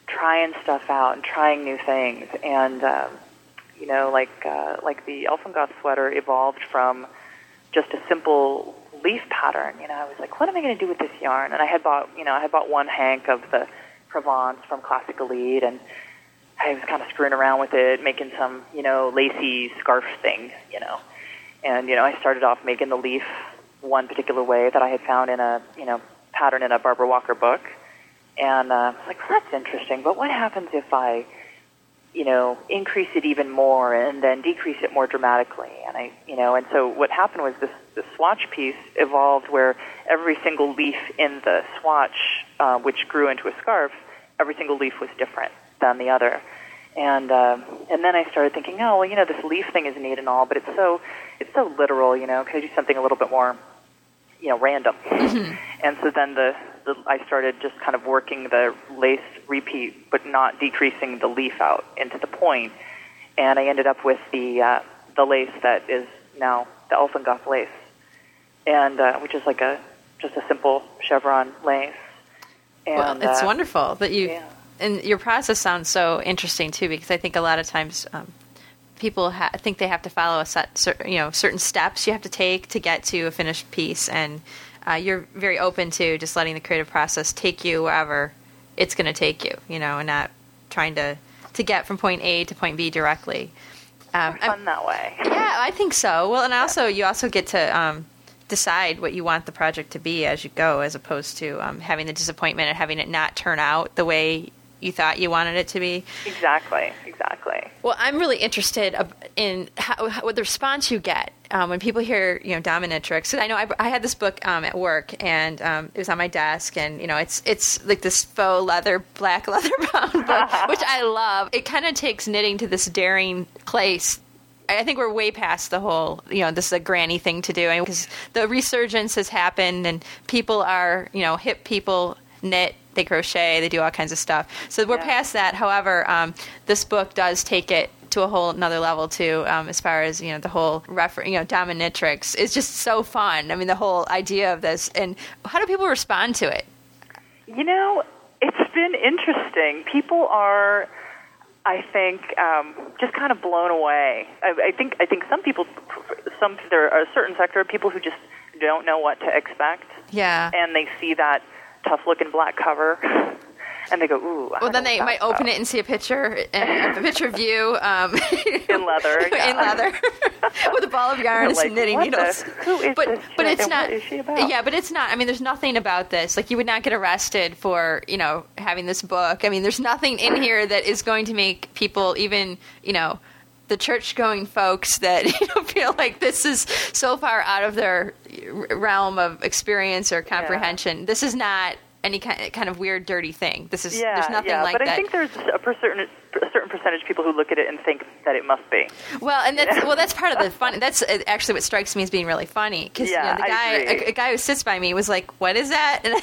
trying stuff out and trying new things. And um, you know, like uh, like the Elfin Goth sweater evolved from just a simple leaf pattern. You know, I was like, what am I going to do with this yarn? And I had bought you know I had bought one hank of the Provence from Classic Elite, and I was kind of screwing around with it, making some you know lacy scarf thing, you know. And you know, I started off making the leaf one particular way that I had found in a you know pattern in a Barbara Walker book, and uh, I was like, well, that's interesting. But what happens if I you know, increase it even more and then decrease it more dramatically. And I, you know, and so what happened was this, this swatch piece evolved where every single leaf in the swatch, uh, which grew into a scarf, every single leaf was different than the other. And um, and then I started thinking, oh well, you know, this leaf thing is neat and all, but it's so it's so literal, you know. Could I do something a little bit more, you know, random? And so then the, the I started just kind of working the lace repeat, but not decreasing the leaf out into the point, and I ended up with the uh, the lace that is now the Elfin Goth lace, and uh, which is like a just a simple chevron lace. And, well, it's uh, wonderful that you yeah. and your process sounds so interesting too because I think a lot of times um, people ha- think they have to follow a set cer- you know certain steps you have to take to get to a finished piece and uh, you're very open to just letting the creative process take you wherever it's going to take you you know and not trying to to get from point A to point B directly. Um, I'm- fun that way. yeah, I think so. Well, and also you also get to um, decide what you want the project to be as you go, as opposed to um, having the disappointment and having it not turn out the way you thought you wanted it to be. Exactly, exactly. Well, I'm really interested in how, how what the response you get um, when people hear you know dominatrix. And I know I, I had this book um, at work, and um, it was on my desk, and you know it's it's like this faux leather, black leather bound book, which I love. It kind of takes knitting to this daring place. I think we're way past the whole, you know, this is a granny thing to do because the resurgence has happened and people are, you know, hip people knit, they crochet, they do all kinds of stuff. So we're Yeah. past that. However, um, this book does take it to a whole another level too, um, as far as you know the whole refer- you know dominatrix. is just so fun. I mean, the whole idea of this and how do people respond to it? You know, it's been interesting. People are, I think, um, just kind of blown away. I, I think I think some people, some there are a certain sector of people who just don't know what to expect, Yeah. and they see that tough looking black cover, and they go, "Ooh." Well, then they might that's open about." it and see a picture, and a picture of you um, In leather, yeah. in leather, with a ball of yarn and Like, some knitting what the- needles. who is but this but it's not. what is she about? Yeah, but it's not. I mean, there's nothing about this. Like, you would not get arrested for you know having this book. I mean, there's nothing in here that is going to make people even you know. The church-going folks that you know feel like this is so far out of their realm of experience or comprehension. This is not any kind kind of weird, dirty thing. This is Yeah, there's nothing yeah, like but that. I think there's a certain a certain percentage of people who look at it and think that it must be. Well, and that's well, that's part of the fun. That's uh, actually what strikes me as being really funny because Yeah, you know, the guy, a, a guy who sits by me, was like, "What is that?"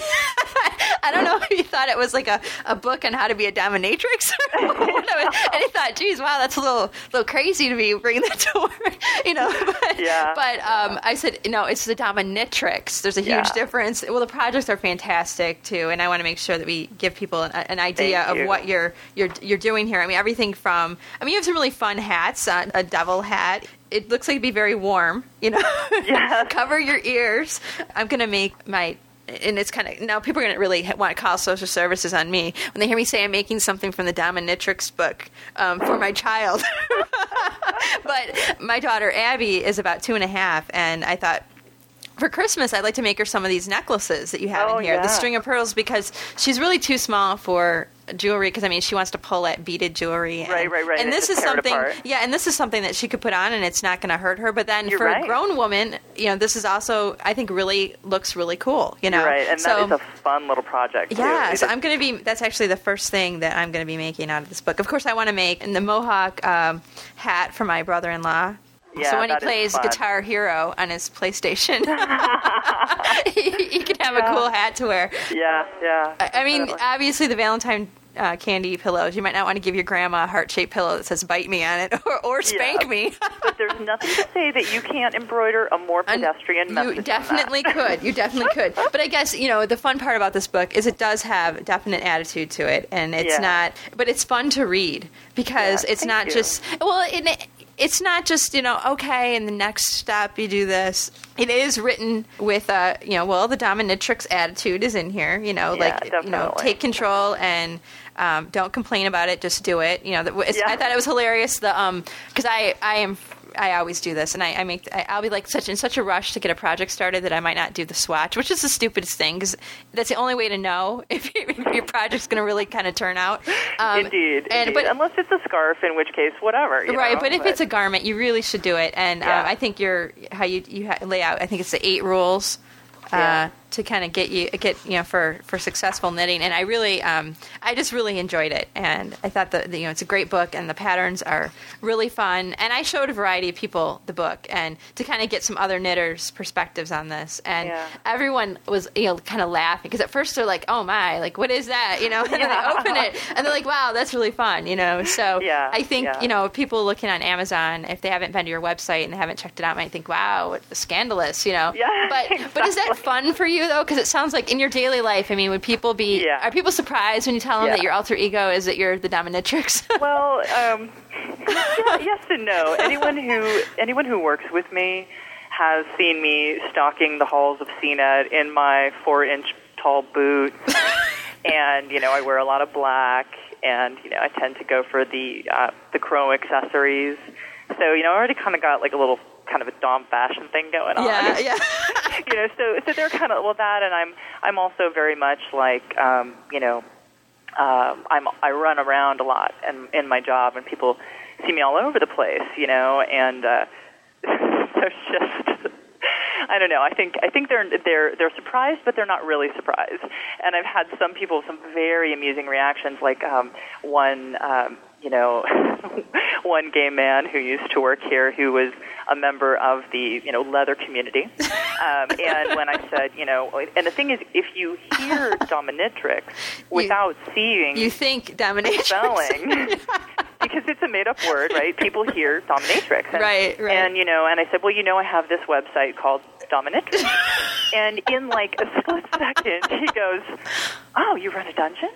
And I don't know if he thought it was like a, a book on how to be a dominatrix, or what it and he thought, "Geez, wow, that's a little little crazy to be bringing that to work," you know. But, Yeah. but um, I said, "No, it's the DomiKNITrix. There's a huge Yeah. difference." Well, the projects are fantastic too, and I want to make sure that we give people an, an idea Thank of you. what you're you're you're doing here. I mean, everything from I mean, you have some really fun hats. Uh, a devil hat. It looks like it'd be very warm. You know, Yes. cover your ears. I'm gonna make my. And it's kind of now people are going to really want to call social services on me when they hear me say I'm making something from the DomiKNITrix book um, for my child. but my daughter Abby is about two and a half, and I thought for Christmas, I'd like to make her some of these necklaces that you have Oh, in here, the string of pearls, because she's really too small for jewelry. Because I mean, she wants to pull at beaded jewelry. And, Right, right, right, And and this is something, yeah, and this is something that she could put on, and it's not going to hurt her. But then You're for a grown woman, you know, this is also, I think, really looks really cool. You know, You're right, and so, that is a fun little project. too. yeah, It so is- I'm going to be. That's actually the first thing that I'm going to be making out of this book. Of course, I want to make the Mohawk um, hat for my brother-in-law. Yeah, so when he plays. Guitar Hero on his PlayStation, he, he can have a cool hat to wear. Yeah, yeah. I, I mean, obviously the Valentine uh, candy pillows. You might not want to give your grandma a heart-shaped pillow that says "bite me" on it or, or "spank Yeah. me." but there's nothing to say that you can't embroider a more pedestrian message. You definitely could. You definitely could. But I guess you know the fun part about this book is it does have a definite attitude to it, and it's Yeah. not. But it's fun to read because Yeah, it's not you. just well. It, it's not just you know okay. and the next step, you do this. It is written with a you know well the dominatrix attitude is in here. You know Yeah, like you know take control and. Um, don't complain about it. Just do it. You know, that- Yeah. I thought it was hilarious. The um, because I I am I always do this, and I, I make I, I'll be like such in such a rush to get a project started that I might not do the swatch, which is the stupidest thing because that's the only way to know if, you, if your project's going to really kind of turn out. Um, indeed, and, indeed. But, unless it's a scarf, in which case, whatever. right, know? but if but, it's a garment, you really should do it. And um, yeah. um, I think your how you you lay out. I think it's the eight rules. Uh, to kind of get you get you know for for successful knitting and i really um, i just really enjoyed it and i thought that you know it's a great book and the patterns are really fun and i showed a variety of people the book and to kind of get some other knitters perspectives on this and yeah. everyone was you know kind of laughing because at first they're like oh my like what is that you know and yeah. then they open it and they're like wow that's really fun you know so yeah. i think you know people looking on amazon if they haven't been to your website and they haven't checked it out might think wow scandalous you know yeah, but exactly. but is that fun for you you though? Because it sounds like in your daily life, I mean, would people be? Yeah. Are people surprised when you tell them yeah. that your alter ego is that you're the dominatrix? well, um, yeah, yes and no. Anyone who anyone who works with me has seen me stalking the halls of CNET in my four-inch tall boots, and you know I wear a lot of black, and you know I tend to go for the uh, the chrome accessories. So you know I already kind of got like a little kind of a dom fashion thing going on. Yeah, yeah. you know, so so they're kind of well that, and I'm I'm also very much like um, you know, um, I'm I run around a lot and in my job, and people see me all over the place, you know, and uh, there's just. I don't know. I think I think they're they're they're surprised, but they're not really surprised. And I've had some people some very amusing reactions. Like um, one um, you know, one gay man who used to work here who was a member of the, you know, leather community. Um, and when I said, you know, and the thing is, if you hear dominatrix without you, seeing, you think dominatrix spelling. because it's a made-up word, right? People hear dominatrix, and, right, right. And you know, and I said, well, you know, I have this website called DomiKNITrix, and in like a split second, he goes, "Oh, you run a dungeon."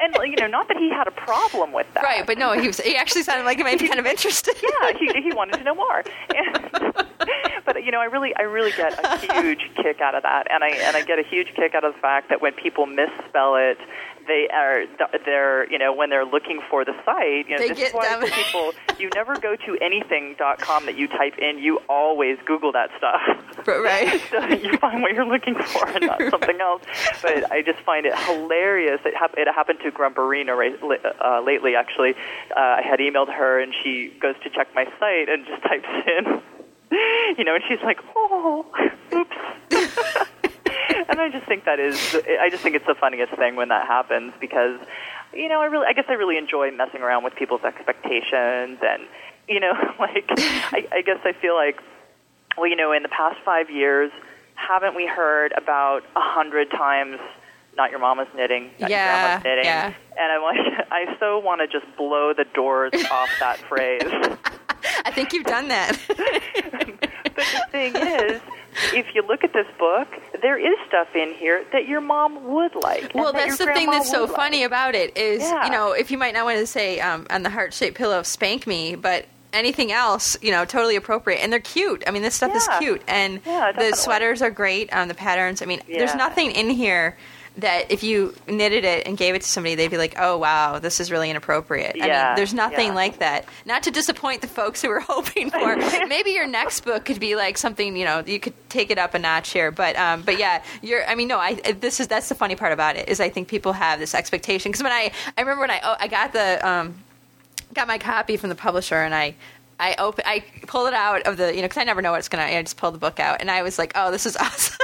And you know, not that he had a problem with that. Right, but no, he was. He actually sounded like he might be kind of interested. yeah, he he wanted to know more. And, but you know, I really I really get a huge kick out of that, and I and I get a huge kick out of the fact that when people misspell it, they are they're you know when they're looking for the site you know they this is why people you never go to anything.com that you type in you always google that stuff. Right so you find what you're looking for and not something else. But i just find it hilarious. It, hap- it happened to grumperina uh, lately actually. Uh, i had emailed her and she goes to check my site and just types in you know and she's like oh oops and I just think that is, I just think it's the funniest thing when that happens because, you know, I really, I guess I really enjoy messing around with people's expectations and, you know, like, I, I guess I feel like, well, you know, in the past five years, haven't we heard about a hundred times not your mama's knitting, not yeah, your grandma's knitting. Yeah. And I'm like, I so want to just blow the doors off that phrase. I think you've done that. but the thing is, if you look at this book, there is stuff in here that your mom would like. Well, that's the thing that's so like. funny about it is, yeah. you know, if you might not want to say um, on the heart shaped pillow, spank me, but anything else, you know, totally appropriate. And they're cute. I mean, this stuff yeah. is cute. And yeah, the sweaters are great. Um, the patterns, I mean, yeah. there's nothing in here that if you knitted it and gave it to somebody, they'd be like, "Oh wow, this is really inappropriate." Yeah, I mean, there's nothing yeah. like that. Not to disappoint the folks who were hoping for. Maybe your next book could be like something you know you could take it up a notch here. But um, but yeah, you're. I mean, no, I this is that's the funny part about it is I think people have this expectation because when I I remember when I oh, I got the um, got my copy from the publisher and I I open, I pulled it out of the, you know, because I never know what's gonna. I just pulled the book out, and I was like, "Oh, this is awesome!"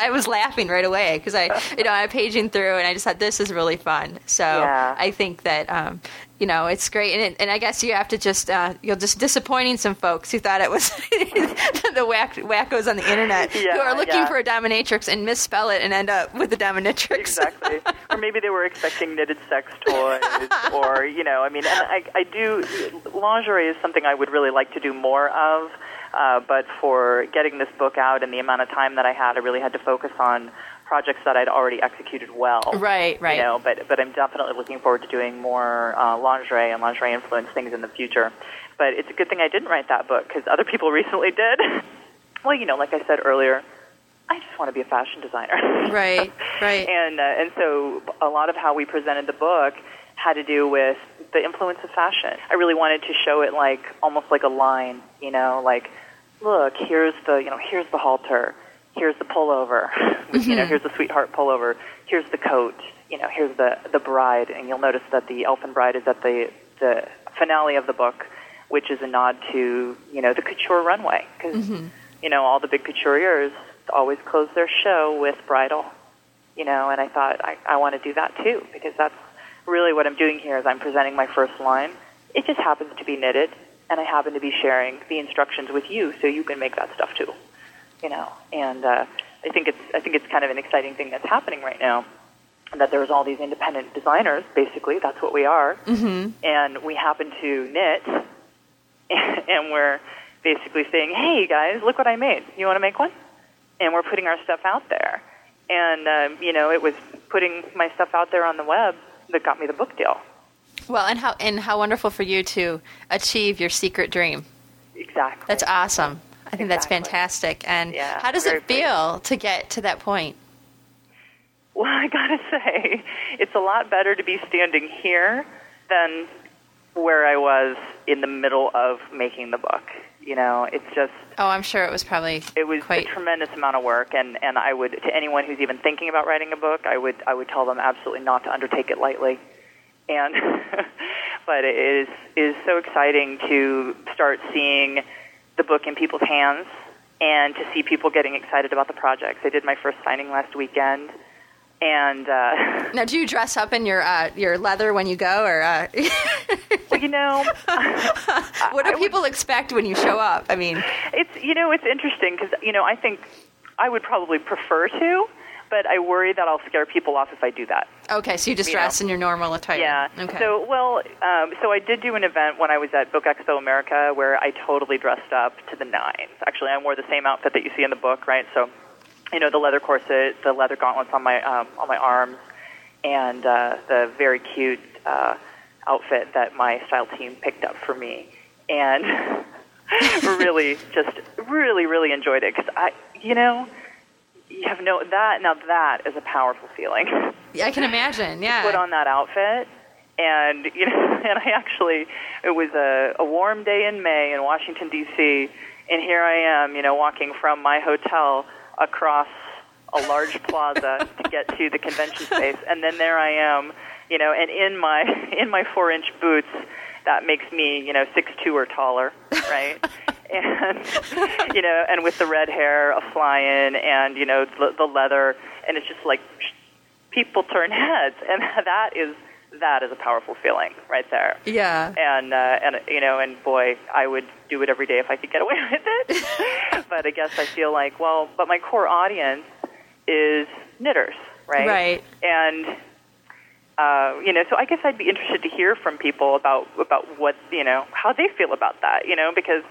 I was laughing right away because I, you know, I'm paging through, and I just thought this is really fun. So yeah. I think that, um, you know, it's great, and, it, and I guess you have to just, uh, you're just disappointing some folks who thought it was the whack, wackos on the internet yeah, who are looking yeah. for a dominatrix and misspell it and end up with a DomiKNITrix. Exactly, or maybe they were expecting knitted sex toys, or you know, I mean, and I, I do lingerie is something I would really like to do more of. Uh, but for getting this book out and the amount of time that I had, I really had to focus on projects that I'd already executed well. Right, right. You know, but but I'm definitely looking forward to doing more uh, lingerie and lingerie influenced things in the future. But it's a good thing I didn't write that book because other people recently did. well, you know, like I said earlier, I just want to be a fashion designer. Right, right. and uh, and so a lot of how we presented the book had to do with the influence of fashion. I really wanted to show it like almost like a line, you know, like look, here's the you know here's the halter, here's the pullover, you know, mm-hmm. here's the sweetheart pullover, here's the coat, you know, here's the the bride, and you'll notice that the elfin bride is at the the finale of the book, which is a nod to you know the couture runway. Because mm-hmm. you know all the big couturiers always close their show with bridal, you know, and I thought I, I want to do that too because that's really what I'm doing here is I'm presenting my first line. It just happens to be knitted, and I happen to be sharing the instructions with you so you can make that stuff too, you know. And uh, I think it's I think it's kind of an exciting thing that's happening right now. That there's all these independent designers, basically, that's what we are, mm-hmm. and we happen to knit, and we're basically saying, "Hey guys, look what I made. You want to make one?" And we're putting our stuff out there, and um, you know, it was putting my stuff out there on the web that got me the book deal. Well, and how and how wonderful for you to achieve your secret dream. Exactly. That's awesome. I think that's fantastic. And Yeah, how does it feel to get to that point? Well, I gotta say, it's a lot better to be standing here than where I was in the middle of making the book. You know, it's just Oh, I'm sure it was probably it was quite a tremendous amount of work, and and I would to anyone who's even thinking about writing a book, I would I would tell them absolutely not to undertake it lightly. And but it is is so exciting to start seeing the book in people's hands and to see people getting excited about the projects. I did my first signing last weekend, and uh, Now, do you dress up in your uh, your leather when you go, or uh, well, you know, what do I would- people expect when you show up? I mean, It's you know it's interesting because you know I think I would probably prefer to, but I worry that I'll scare people off if I do that. okay, so you just You dress know. in your normal attire. Yeah. Okay. So well, um, so I did do an event when I was at Book Expo America where I totally dressed up to the nines. Actually, I wore the same outfit that you see in the book, right? So, you know, the leather corset, the leather gauntlets on my um, on my arms, and uh, the very cute uh, outfit that my style team picked up for me, and really just really really enjoyed it because I, you know. You have no that now that is a powerful feeling. Yeah, I can imagine. Yeah. put on that outfit and you know and I actually it was a, a warm day in May in Washington DC and here I am you know walking from my hotel across a large plaza to get to the convention space and then there I am you know and in my in my 4 inch boots that makes me you know six two or taller right and you know and with the red hair a flying and you know the, the leather and it's just like people turn heads, and that is that is a powerful feeling right there. yeah. And uh, and you know, and boy, I would do it every day if I could get away with it. but I guess I feel like, well, but my core audience is knitters, right? Right. And uh, you know, so I guess I'd be interested to hear from people about about what you know how they feel about that. You know, because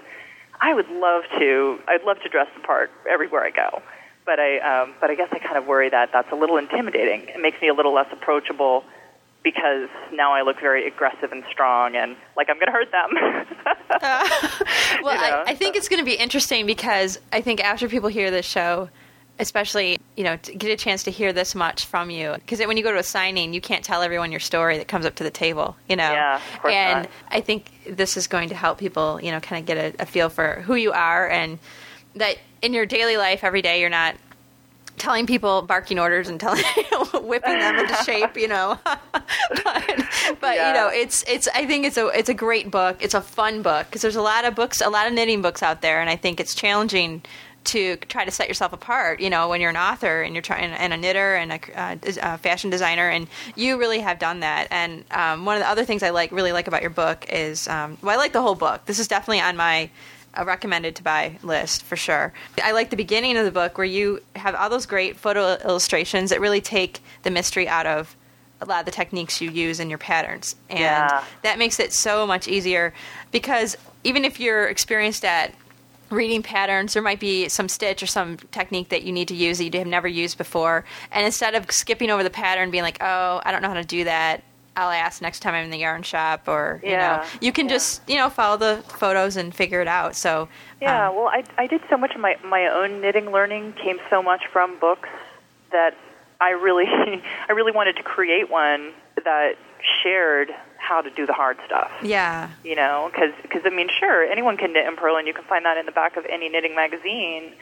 I would love to. I'd love to dress the part everywhere I go. But I, um, but I guess I kind of worry that that's a little intimidating. It makes me a little less approachable because now I look very aggressive and strong and like I'm going to hurt them. Well, you know, I, I think it's going to be interesting because I think after people hear this show, especially you know, to get a chance to hear this much from you, because when you go to a signing, you can't tell everyone your story that comes up to the table, you know. Yeah, of course and not. I think this is going to help people, you know, kind of get a, a feel for who you are and that in your daily life every day you're not telling people barking orders and telling whipping them into shape, you know. but but Yeah. you know, it's it's I think it's a it's a great book. It's a fun book because there's a lot of books, a lot of knitting books out there, and I think it's challenging to try to set yourself apart. You know, when you're an author and you're trying and a knitter and a, uh, a fashion designer, and you really have done that. And um, one of the other things I like really like about your book is um, well, I like the whole book. This is definitely on my a recommended to buy list for sure. I like the beginning of the book where you have all those great photo illustrations that really take the mystery out of a lot of the techniques you use in your patterns. And Yeah. that makes it so much easier because even if you're experienced at reading patterns, there might be some stitch or some technique that you need to use that you have never used before. And instead of skipping over the pattern being like, oh, I don't know how to do that, I'll ask next time I'm in the yarn shop or, you Yeah, know, you can yeah. just, you know, follow the photos and figure it out. So, Yeah, um, well, I, I did so much of my, my own knitting learning came so much from books that I really I really wanted to create one that shared how to do the hard stuff. Yeah. You know, because cause, I mean, sure, anyone can knit and purl, and you can find that in the back of any knitting magazine.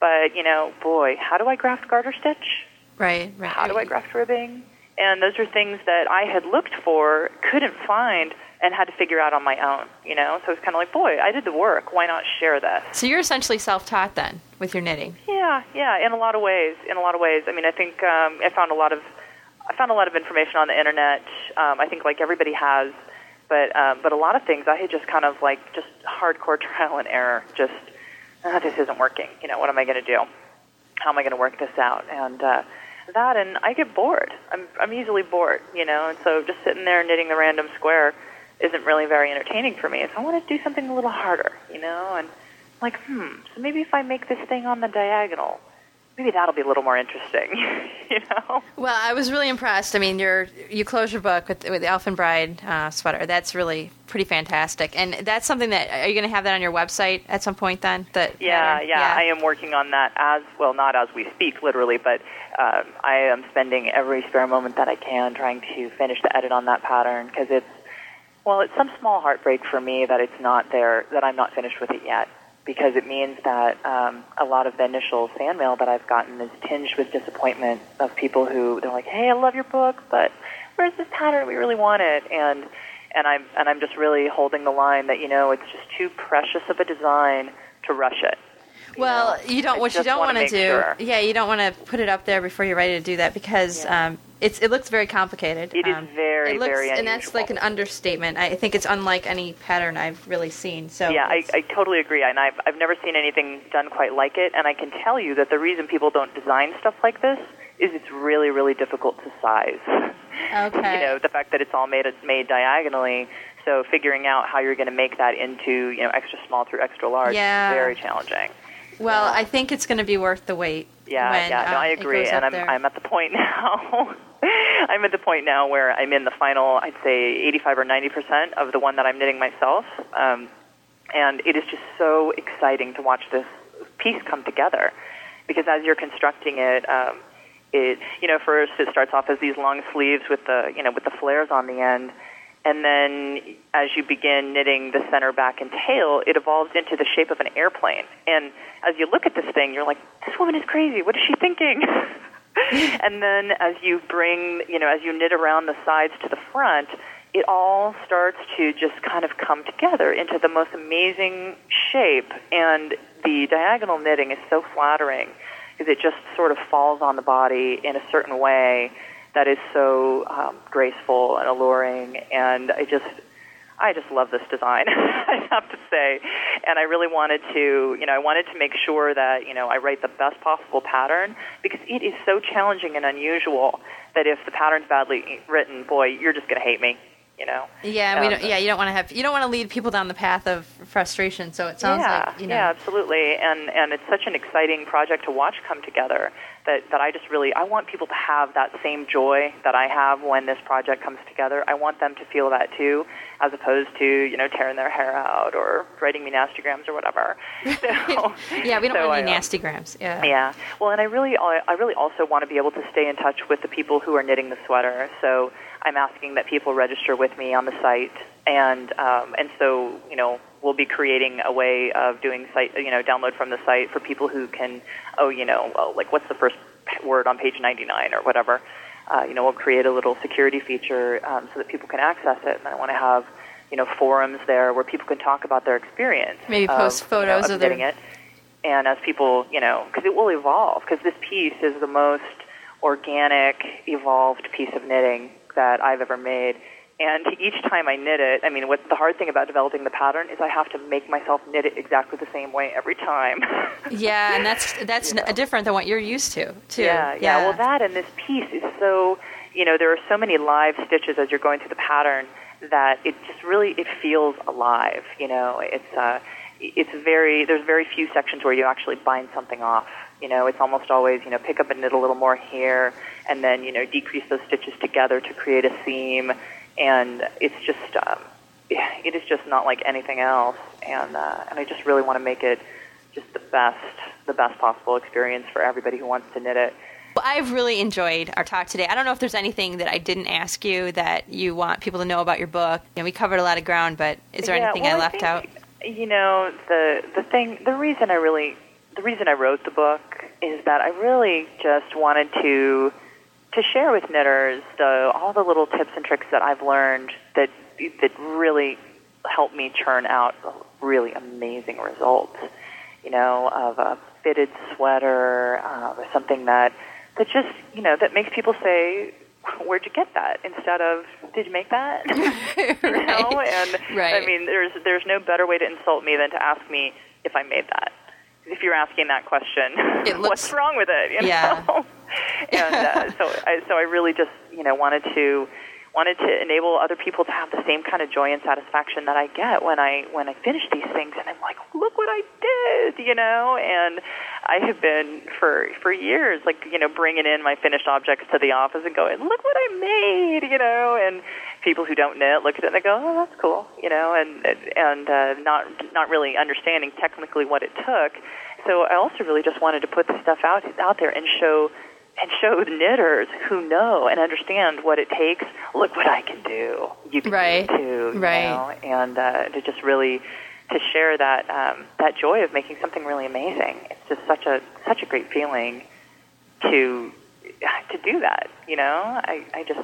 But you know, boy, how do I graft garter stitch? Right. Right. How do I graft ribbing? And those are things that I had looked for, couldn't find, and had to figure out on my own. You know, so it's kind of like, boy, I did the work. Why not share this? So you're essentially self-taught then with your knitting. Yeah, yeah, in a lot of ways. In a lot of ways. I mean, I think um, I found a lot of I found a lot of information on the internet. Um, I think like everybody has, but um, but a lot of things I had just kind of like just hardcore trial and error. Just ah, this isn't working. You know, what am I going to do? How am I going to work this out? And uh, that, and I get bored. I'm I'm easily bored. You know, and so just sitting there knitting the random square isn't really very entertaining for me. So I want to do something a little harder. You know, and like, hmm, so maybe if I make this thing on the diagonal, maybe that'll be a little more interesting, you know? Well, I was really impressed. I mean, you you close your book with, with the Elfin Bride uh, sweater. That's really pretty fantastic. And that's something that, are you going to have that on your website at some point then? That yeah, yeah, yeah, I am working on that as, well, not as we speak, literally, but um, I am spending every spare moment that I can trying to finish the edit on that pattern because it's, well, it's some small heartbreak for me that it's not there, that I'm not finished with it yet because it means that um, a lot of the initial fan mail that I've gotten is tinged with disappointment of people who they're like, "Hey, I love your book, but where's this pattern? We really want it." And and I'm and I'm just really holding the line that you know it's just too precious of a design to rush it. Well, you, know? you don't. What you don't want to do, sure. yeah, you don't want to put it up there before you're ready to do that because Yeah. um, it's it looks very complicated. It is Um, very, it looks, very and that's like an understatement. I think it's unlike any pattern I've really seen. So Yeah, I, I totally agree, and I've I've never seen anything done quite like it. And I can tell you that the reason people don't design stuff like this is it's really really difficult to size. okay. you know, the fact that it's all made made diagonally. So figuring out how you're going to make that into you know extra small through extra large Yeah. is very challenging. Well, yeah. I think it's going to be worth the wait. Yeah, when, yeah, no, uh, I agree, and I'm there. I'm at the point now. I'm at the point now where I'm in the final, I'd say 85 or 90 percent of the one that I'm knitting myself, um, and it is just so exciting to watch this piece come together, because as you're constructing it. Um, it, you know, first it starts off as these long sleeves with the, you know, with the flares on the end, and then as you begin knitting the center, back, and tail, it evolves into the shape of an airplane. And as you look at this thing, you're like, this woman is crazy. What is she thinking? and then as you bring, you know, as you knit around the sides to the front, it all starts to just kind of come together into the most amazing shape. And the diagonal knitting is so flattering because it just sort of falls on the body in a certain way that is so um, graceful and alluring. And I just, I just love this design, I have to say. And I really wanted to, you know, I wanted to make sure that, you know, I write the best possible pattern because it is so challenging and unusual that if the pattern's badly written, boy, you're just going to hate me, you know. Yeah, we Um, don't, yeah, you don't want to have you don't want to lead people down the path of frustration. So it sounds yeah, like you know. yeah, absolutely, and and it's such an exciting project to watch come together that that I just really I want people to have that same joy that I have when this project comes together. I want them to feel that too, as opposed to you know tearing their hair out or writing me nastygrams or whatever. So, yeah, we don't so want any um, nasty grams. Yeah. yeah. Well, and I really, I really also want to be able to stay in touch with the people who are knitting the sweater. So I'm asking that people register with me on the site, and um, and so you know we'll be creating a way of doing site, you know, download from the site for people who can, oh, you know, well, like what's the first word on page 99 or whatever. Uh, you know, we'll create a little security feature um, so that people can access it, and I want to have. You know, forums there where people can talk about their experience. Maybe of, post you know, photos of of their- knitting it and as people, you know, because it will evolve, because this piece is the most organic, evolved piece of knitting that I've ever made. And each time I knit it, I mean, what the hard thing about developing the pattern is I have to make myself knit it exactly the same way every time. Yeah, and that's that's n- different than what you're used to, too. Yeah, yeah, Well, that and this piece is so, you know, there are so many live stitches as you're going through the pattern that it just really it feels alive. You know, it's uh, it's very there's very few sections where you actually bind something off. You know, it's almost always you know pick up and knit a little more here, and then you know decrease those stitches together to create a seam, and it's just um, it is just not like anything else. And uh, and I just really want to make it just the best the best possible experience for everybody who wants to knit it. Well, I've really enjoyed our talk today. I don't know if there's anything that I didn't ask you that you want people to know about your book. You know, we covered a lot of ground, but is there yeah, anything well, I left think, out? You know, the the thing, the reason I really, the reason I wrote the book is that I really just wanted to to share with knitters the, all the little tips and tricks that I've learned that that really help me churn out really amazing results. You know, of a fitted sweater, uh, or something that that just you know that makes people say, "Where'd you get that?" Instead of, "Did you make that?" you know, and Right. I mean, there's there's no better way to insult me than to ask me if I made that. If you're asking that question, It looks- what's wrong with it? You Yeah. know? and uh, so I so I really just you know wanted to wanted to enable other people to have the same kind of joy and satisfaction that I get when I when I finish these things and I'm like, look what I did, you know. And I have been for for years like you know bringing in my finished objects to the office and going, look what I made, you know. And people who don't knit look at it and they go, oh, that's cool, you know, and and uh, not not really understanding technically what it took. So I also really just wanted to put the stuff out out there and show and show the knitters who know and understand what it takes. Look what I can do. You can Right. do it too. you Right. know? And uh, to just really to share that um, that joy of making something really amazing. It's just such a such a great feeling to to do that. You know, I, I just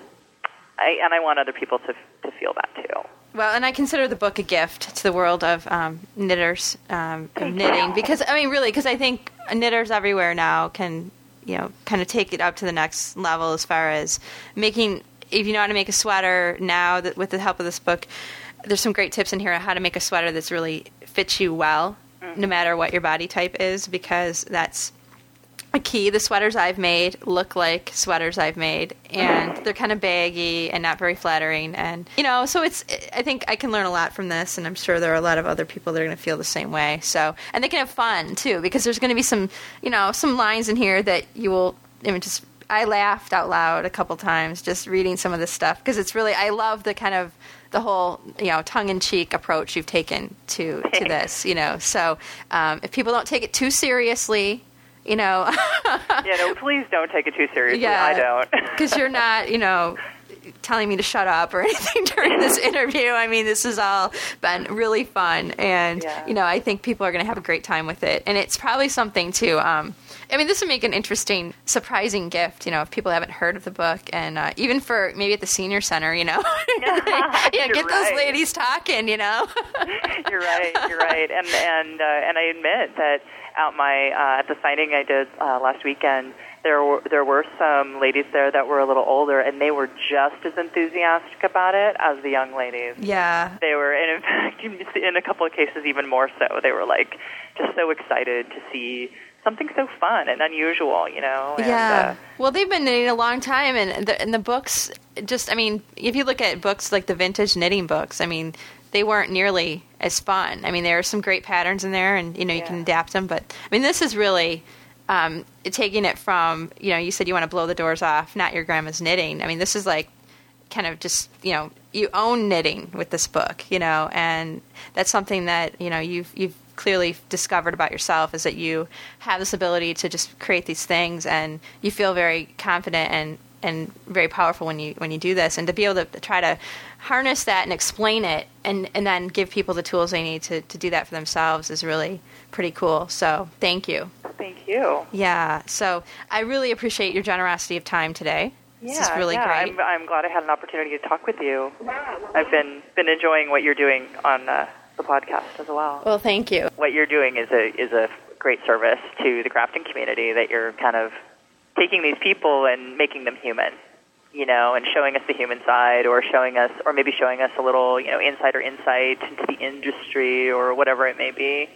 I and I want other people to to feel that too. Well, and I consider the book a gift to the world of um, knitters, um, of knitting, because I mean, really, because I think knitters everywhere now can, you know, kind of take it up to the next level as far as making. If you know how to make a sweater now, that with the help of this book, there's some great tips in here on how to make a sweater that's really fits you well, no matter what your body type is, because that's a key. The sweaters I've made look like sweaters I've made, and they're kind of baggy and not very flattering. And you know, so it's. I think I can learn a lot from this, and I'm sure there are a lot of other people that are going to feel the same way. So, and they can have fun too, because there's going to be some, you know, some lines in here that you will. I mean, just I laughed out loud a couple times just reading some of this stuff because it's really. I love the kind of the whole you know tongue in cheek approach you've taken to to this. You know, so um, if people don't take it too seriously. You know, Yeah, no, please don't take it too seriously. Yeah. I don't. because you're not, you know, telling me to shut up or anything during this interview. I mean, this has all been really fun, and Yeah. you know, I think people are going to have a great time with it. And it's probably something too. Um, I mean, this would make an interesting, surprising gift. You know, if people haven't heard of the book, and uh, even for maybe at the senior center, you know, yeah, You're get those ladies talking. You know, you're right. You're right. And and uh, and I admit that at my uh, at the signing I did uh, last weekend, there were there were some ladies there that were a little older, and they were just as enthusiastic about it as the young ladies. yeah. They were, and in fact, in a couple of cases, even more so. They were like just so excited to see something so fun and unusual, you know. And, Yeah. Uh, well, they've been knitting a long time, and the, and the books just, I mean, if you look at books like the vintage knitting books, I mean, they weren't nearly as fun. I mean, there are some great patterns in there, and, you know, you can adapt them, but I mean, this is really. Um, taking it from, you know, you said you want to blow the doors off, not your grandma's knitting. I mean, this is like kind of just, you know, you own knitting with this book, you know, and that's something that, you know, you've, you've clearly discovered about yourself is that you have this ability to just create these things and you feel very confident and and very powerful when you when you do this. And to be able to try to harness that and explain it and and then give people the tools they need to to do that for themselves is really pretty cool. So thank you. Thank you. yeah. So i really appreciate your generosity of time today. Yeah, this is really yeah, great. I'm, I'm glad I had an opportunity to talk with you. I've been been enjoying what you're doing on uh, the podcast as well. well thank you. What you're doing is a is a great service to the crafting community that you're kind of taking these people and making them human you know and showing us the human side or showing us or maybe showing us a little you know insider insight into the industry or whatever it may be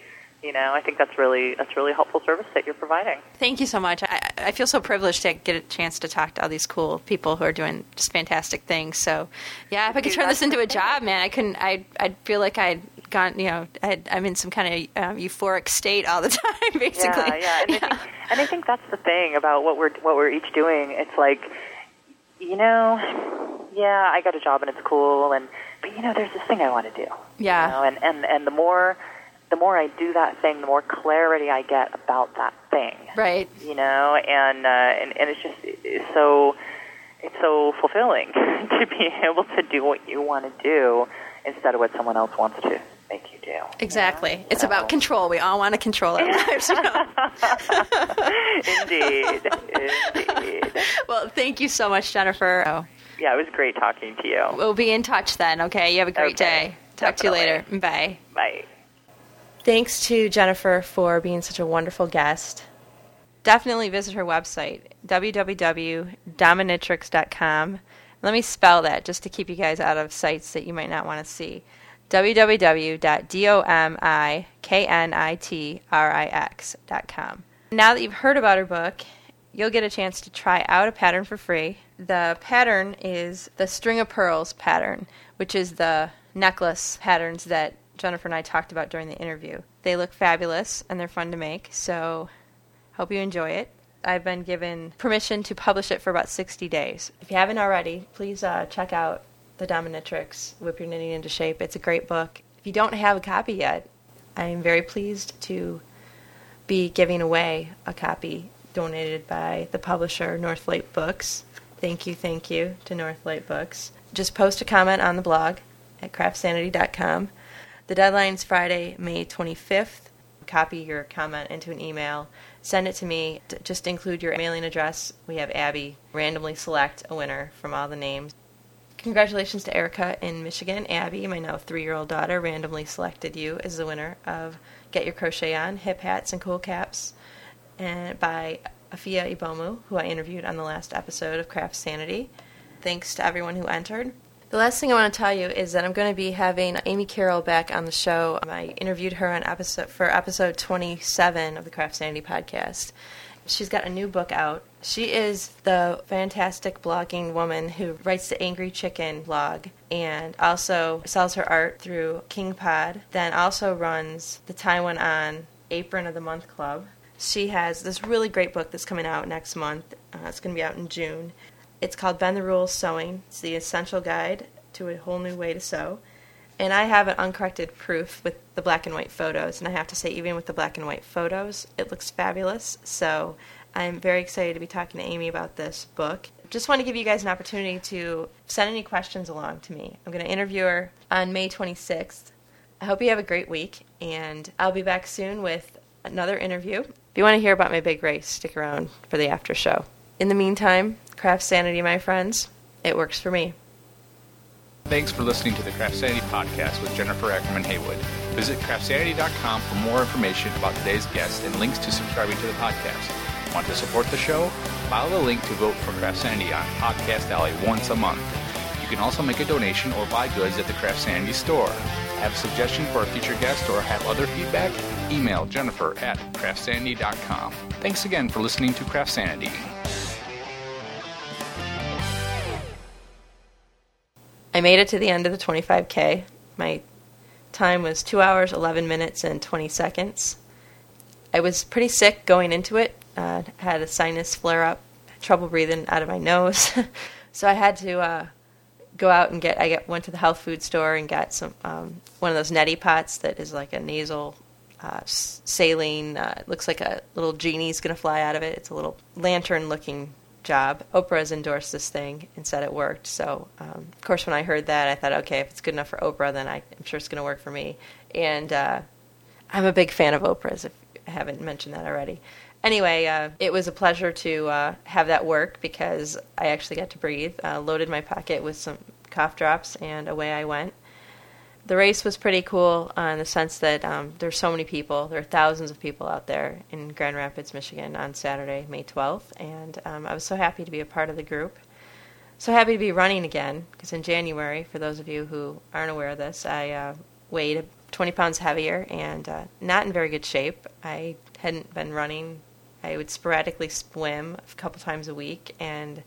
you know i think that's really that's really helpful service that you're providing Thank you so much. I, I feel so privileged to get a chance to talk to all these cool people who are doing just fantastic things. So, yeah, if I could turn this into a job, man, I couldn't. I I'd feel like I'd gone. You know, I'd, I'm in some kind of um, euphoric state all the time, basically. Yeah, yeah, and, I think, and I think that's the thing about what we're what we're each doing. It's like, you know, yeah, I got a job and it's cool, and but you know, there's this thing I want to do. Yeah. You know, and and and the more the more I do that thing, the more clarity I get about that thing. Right. You know, and uh, and and it's just it's so it's so fulfilling to be able to do what you want to do instead of what someone else wants to make you do. Exactly. It's So- about control. We all want to control our lives. you know? Indeed, indeed. well, thank you so much, Jennifer. Oh, Yeah, it was great talking to you. we'll be in touch then. Okay. You have a great Okay, day. Talk to you later. Bye. Bye. Thanks to Jennifer for being such a wonderful guest. definitely visit her website www.DomiKNITrix.com let me spell that just to keep you guys out of sites that you might not want to see www.DomiKNITrix.com now that you've heard about her book you'll get a chance to try out a pattern for free. The pattern is the string of pearls pattern which is the necklace patterns that jennifer and i talked about during the interview they look fabulous and they're fun to make so Hope you enjoy it. I've been given permission to publish it for about 60 days. If you haven't already, please uh, check out The DomiKNITrix Whip Your Knitting into Shape. It's a great book. If you don't have a copy yet, I'm very pleased to be giving away a copy donated by the publisher Northlight Books. Thank you, thank you to Northlight Books. Just post a comment on the blog at craftsanity.com. The deadline's Friday, May 25th. Copy your comment into an email. Send it to me. Just include your mailing address. We have Abby randomly select a winner from all the names. Congratulations to Erica in Michigan. Abby, my now three year old daughter, randomly selected you as the winner of Get Your Crochet On Hip Hats and Cool Caps and by Afya Ibomu, who I interviewed on the last episode of CraftSanity. Thanks to everyone who entered. The last thing I want to tell you is that I'm going to be having Amy Karol back on the show. I interviewed her on episode for episode 27 of the CraftSanity podcast. She's got a new book out. She is the fantastic blogging woman who writes the Angry Chicken blog and also sells her art through King Pod, then also runs the Tie One On Apron of the Month Club. She has this really great book that's coming out next month. Uh, it's going to be out in June. It's called Bend the Rules Sewing. It's the essential guide to a whole new way to sew. And I have an uncorrected proof with the black and white photos. And I have to say, even with the black and white photos, it looks fabulous. So I'm very excited to be talking to Amy about this book. Just want to give you guys an opportunity to send any questions along to me. I'm going to interview her on May 26th. I hope you have a great week, and I'll be back soon with another interview. If you want to hear about my big race, stick around for the after show. In the meantime, craft sanity, my friends. It works for me. Thanks for listening to the CraftSanity podcast with Jennifer Ackerman Haywood. Visit craftsanity.com for more information about today's guest and links to subscribing to the podcast. Want to support the show? Follow the link to vote for CraftSanity on Podcast Alley once a month. You can also make a donation or buy goods at the CraftSanity store. Have a suggestion for a future guest or have other feedback? Email Jennifer at craftsanity.com. Thanks again for listening to CraftSanity. I made it to the end of the 25K. My time was 2 hours, 11 minutes, and 20 seconds. I was pretty sick going into it. Uh, had a sinus flare up, trouble breathing out of my nose. so I had to uh, go out and get, I get, went to the health food store and got some, um, one of those neti pots that is like a nasal uh, saline. Uh, it looks like a little genie's going to fly out of it. It's a little lantern looking job. Oprah has endorsed this thing and said it worked. So, um, of course, when I heard that, I thought, okay, if it's good enough for Oprah, then I, I'm sure it's going to work for me. And uh, I'm a big fan of Oprah's, if I haven't mentioned that already. Anyway, uh, it was a pleasure to uh, have that work because I actually got to breathe. Uh, loaded my pocket with some cough drops, and away I went. The race was pretty cool uh, in the sense that um, there's so many people. There are thousands of people out there in Grand Rapids, Michigan on Saturday, May 12th, and um, I was so happy to be a part of the group. So happy to be running again because in January, for those of you who aren't aware of this, I uh, weighed 20 pounds heavier and uh, not in very good shape. I hadn't been running. I would sporadically swim a couple times a week, and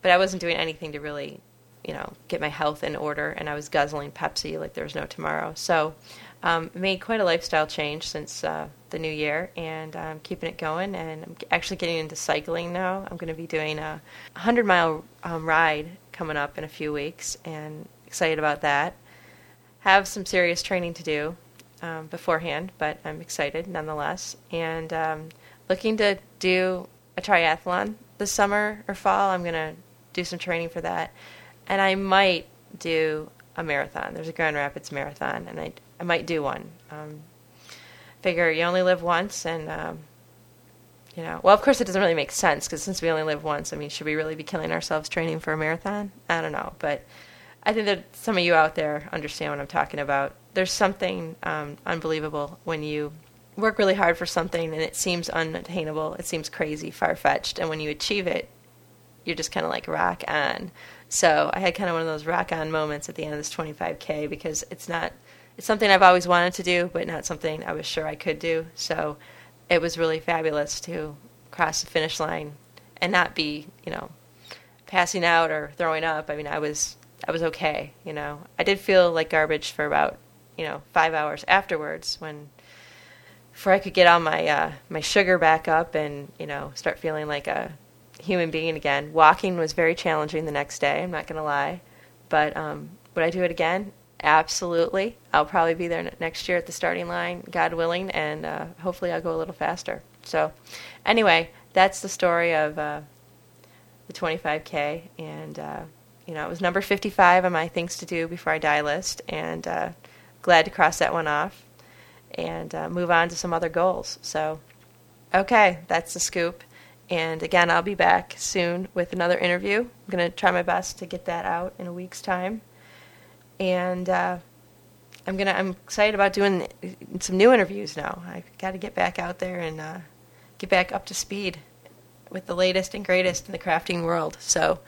but I wasn't doing anything to really you know, get my health in order, and I was guzzling Pepsi like there was no tomorrow. So, um, made quite a lifestyle change since uh, the new year, and I'm keeping it going. And I'm actually getting into cycling now. I'm going to be doing a 100 mile um, ride coming up in a few weeks, and excited about that. Have some serious training to do. um, beforehand, but I'm excited nonetheless. And um, looking to do a triathlon this summer or fall. I'm going to do some training for that. And I might do a marathon. There's a Grand Rapids marathon, and I, I might do one. Um, figure you only live once, and um, you know, well, of course, it doesn't really make sense because since we only live once, I mean, should we really be killing ourselves training for a marathon? I don't know, but I think that some of you out there understand what I'm talking about. There's something um, unbelievable when you work really hard for something and it seems unattainable, it seems crazy, far fetched, and when you achieve it, you're just kind of like rock on. So I had kind of one of those rock on moments at the end of this 25k because it's not it's something I've always wanted to do, but not something I was sure I could do. So it was really fabulous to cross the finish line and not be, you know, passing out or throwing up. I mean, I was I was okay, you know. I did feel like garbage for about, you know, 5 hours afterwards when before I could get all my uh, my sugar back up and, you know, start feeling like a human being again. Walking was very challenging the next day, I'm not going to lie. But um, would I do it again? Absolutely. I'll probably be there next year at the starting line, God willing, and uh, hopefully I'll go a little faster. So, anyway, that's the story of uh, the 25K. And, uh, you know, it was number 55 on my things to do before I die list, and uh, glad to cross that one off and uh, move on to some other goals. So, okay, that's the scoop. And again, I'll be back soon with another interview. I'm going to try my best to get that out in a week's time and uh, I'm gonna I'm excited about doing some new interviews now. I've got to get back out there and uh, get back up to speed with the latest and greatest in the crafting world. So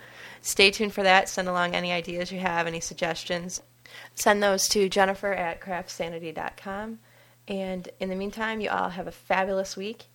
stay tuned for that. Send along any ideas you have, any suggestions. Send those to Jennifer at craftsanity.com. And in the meantime, you all have a fabulous week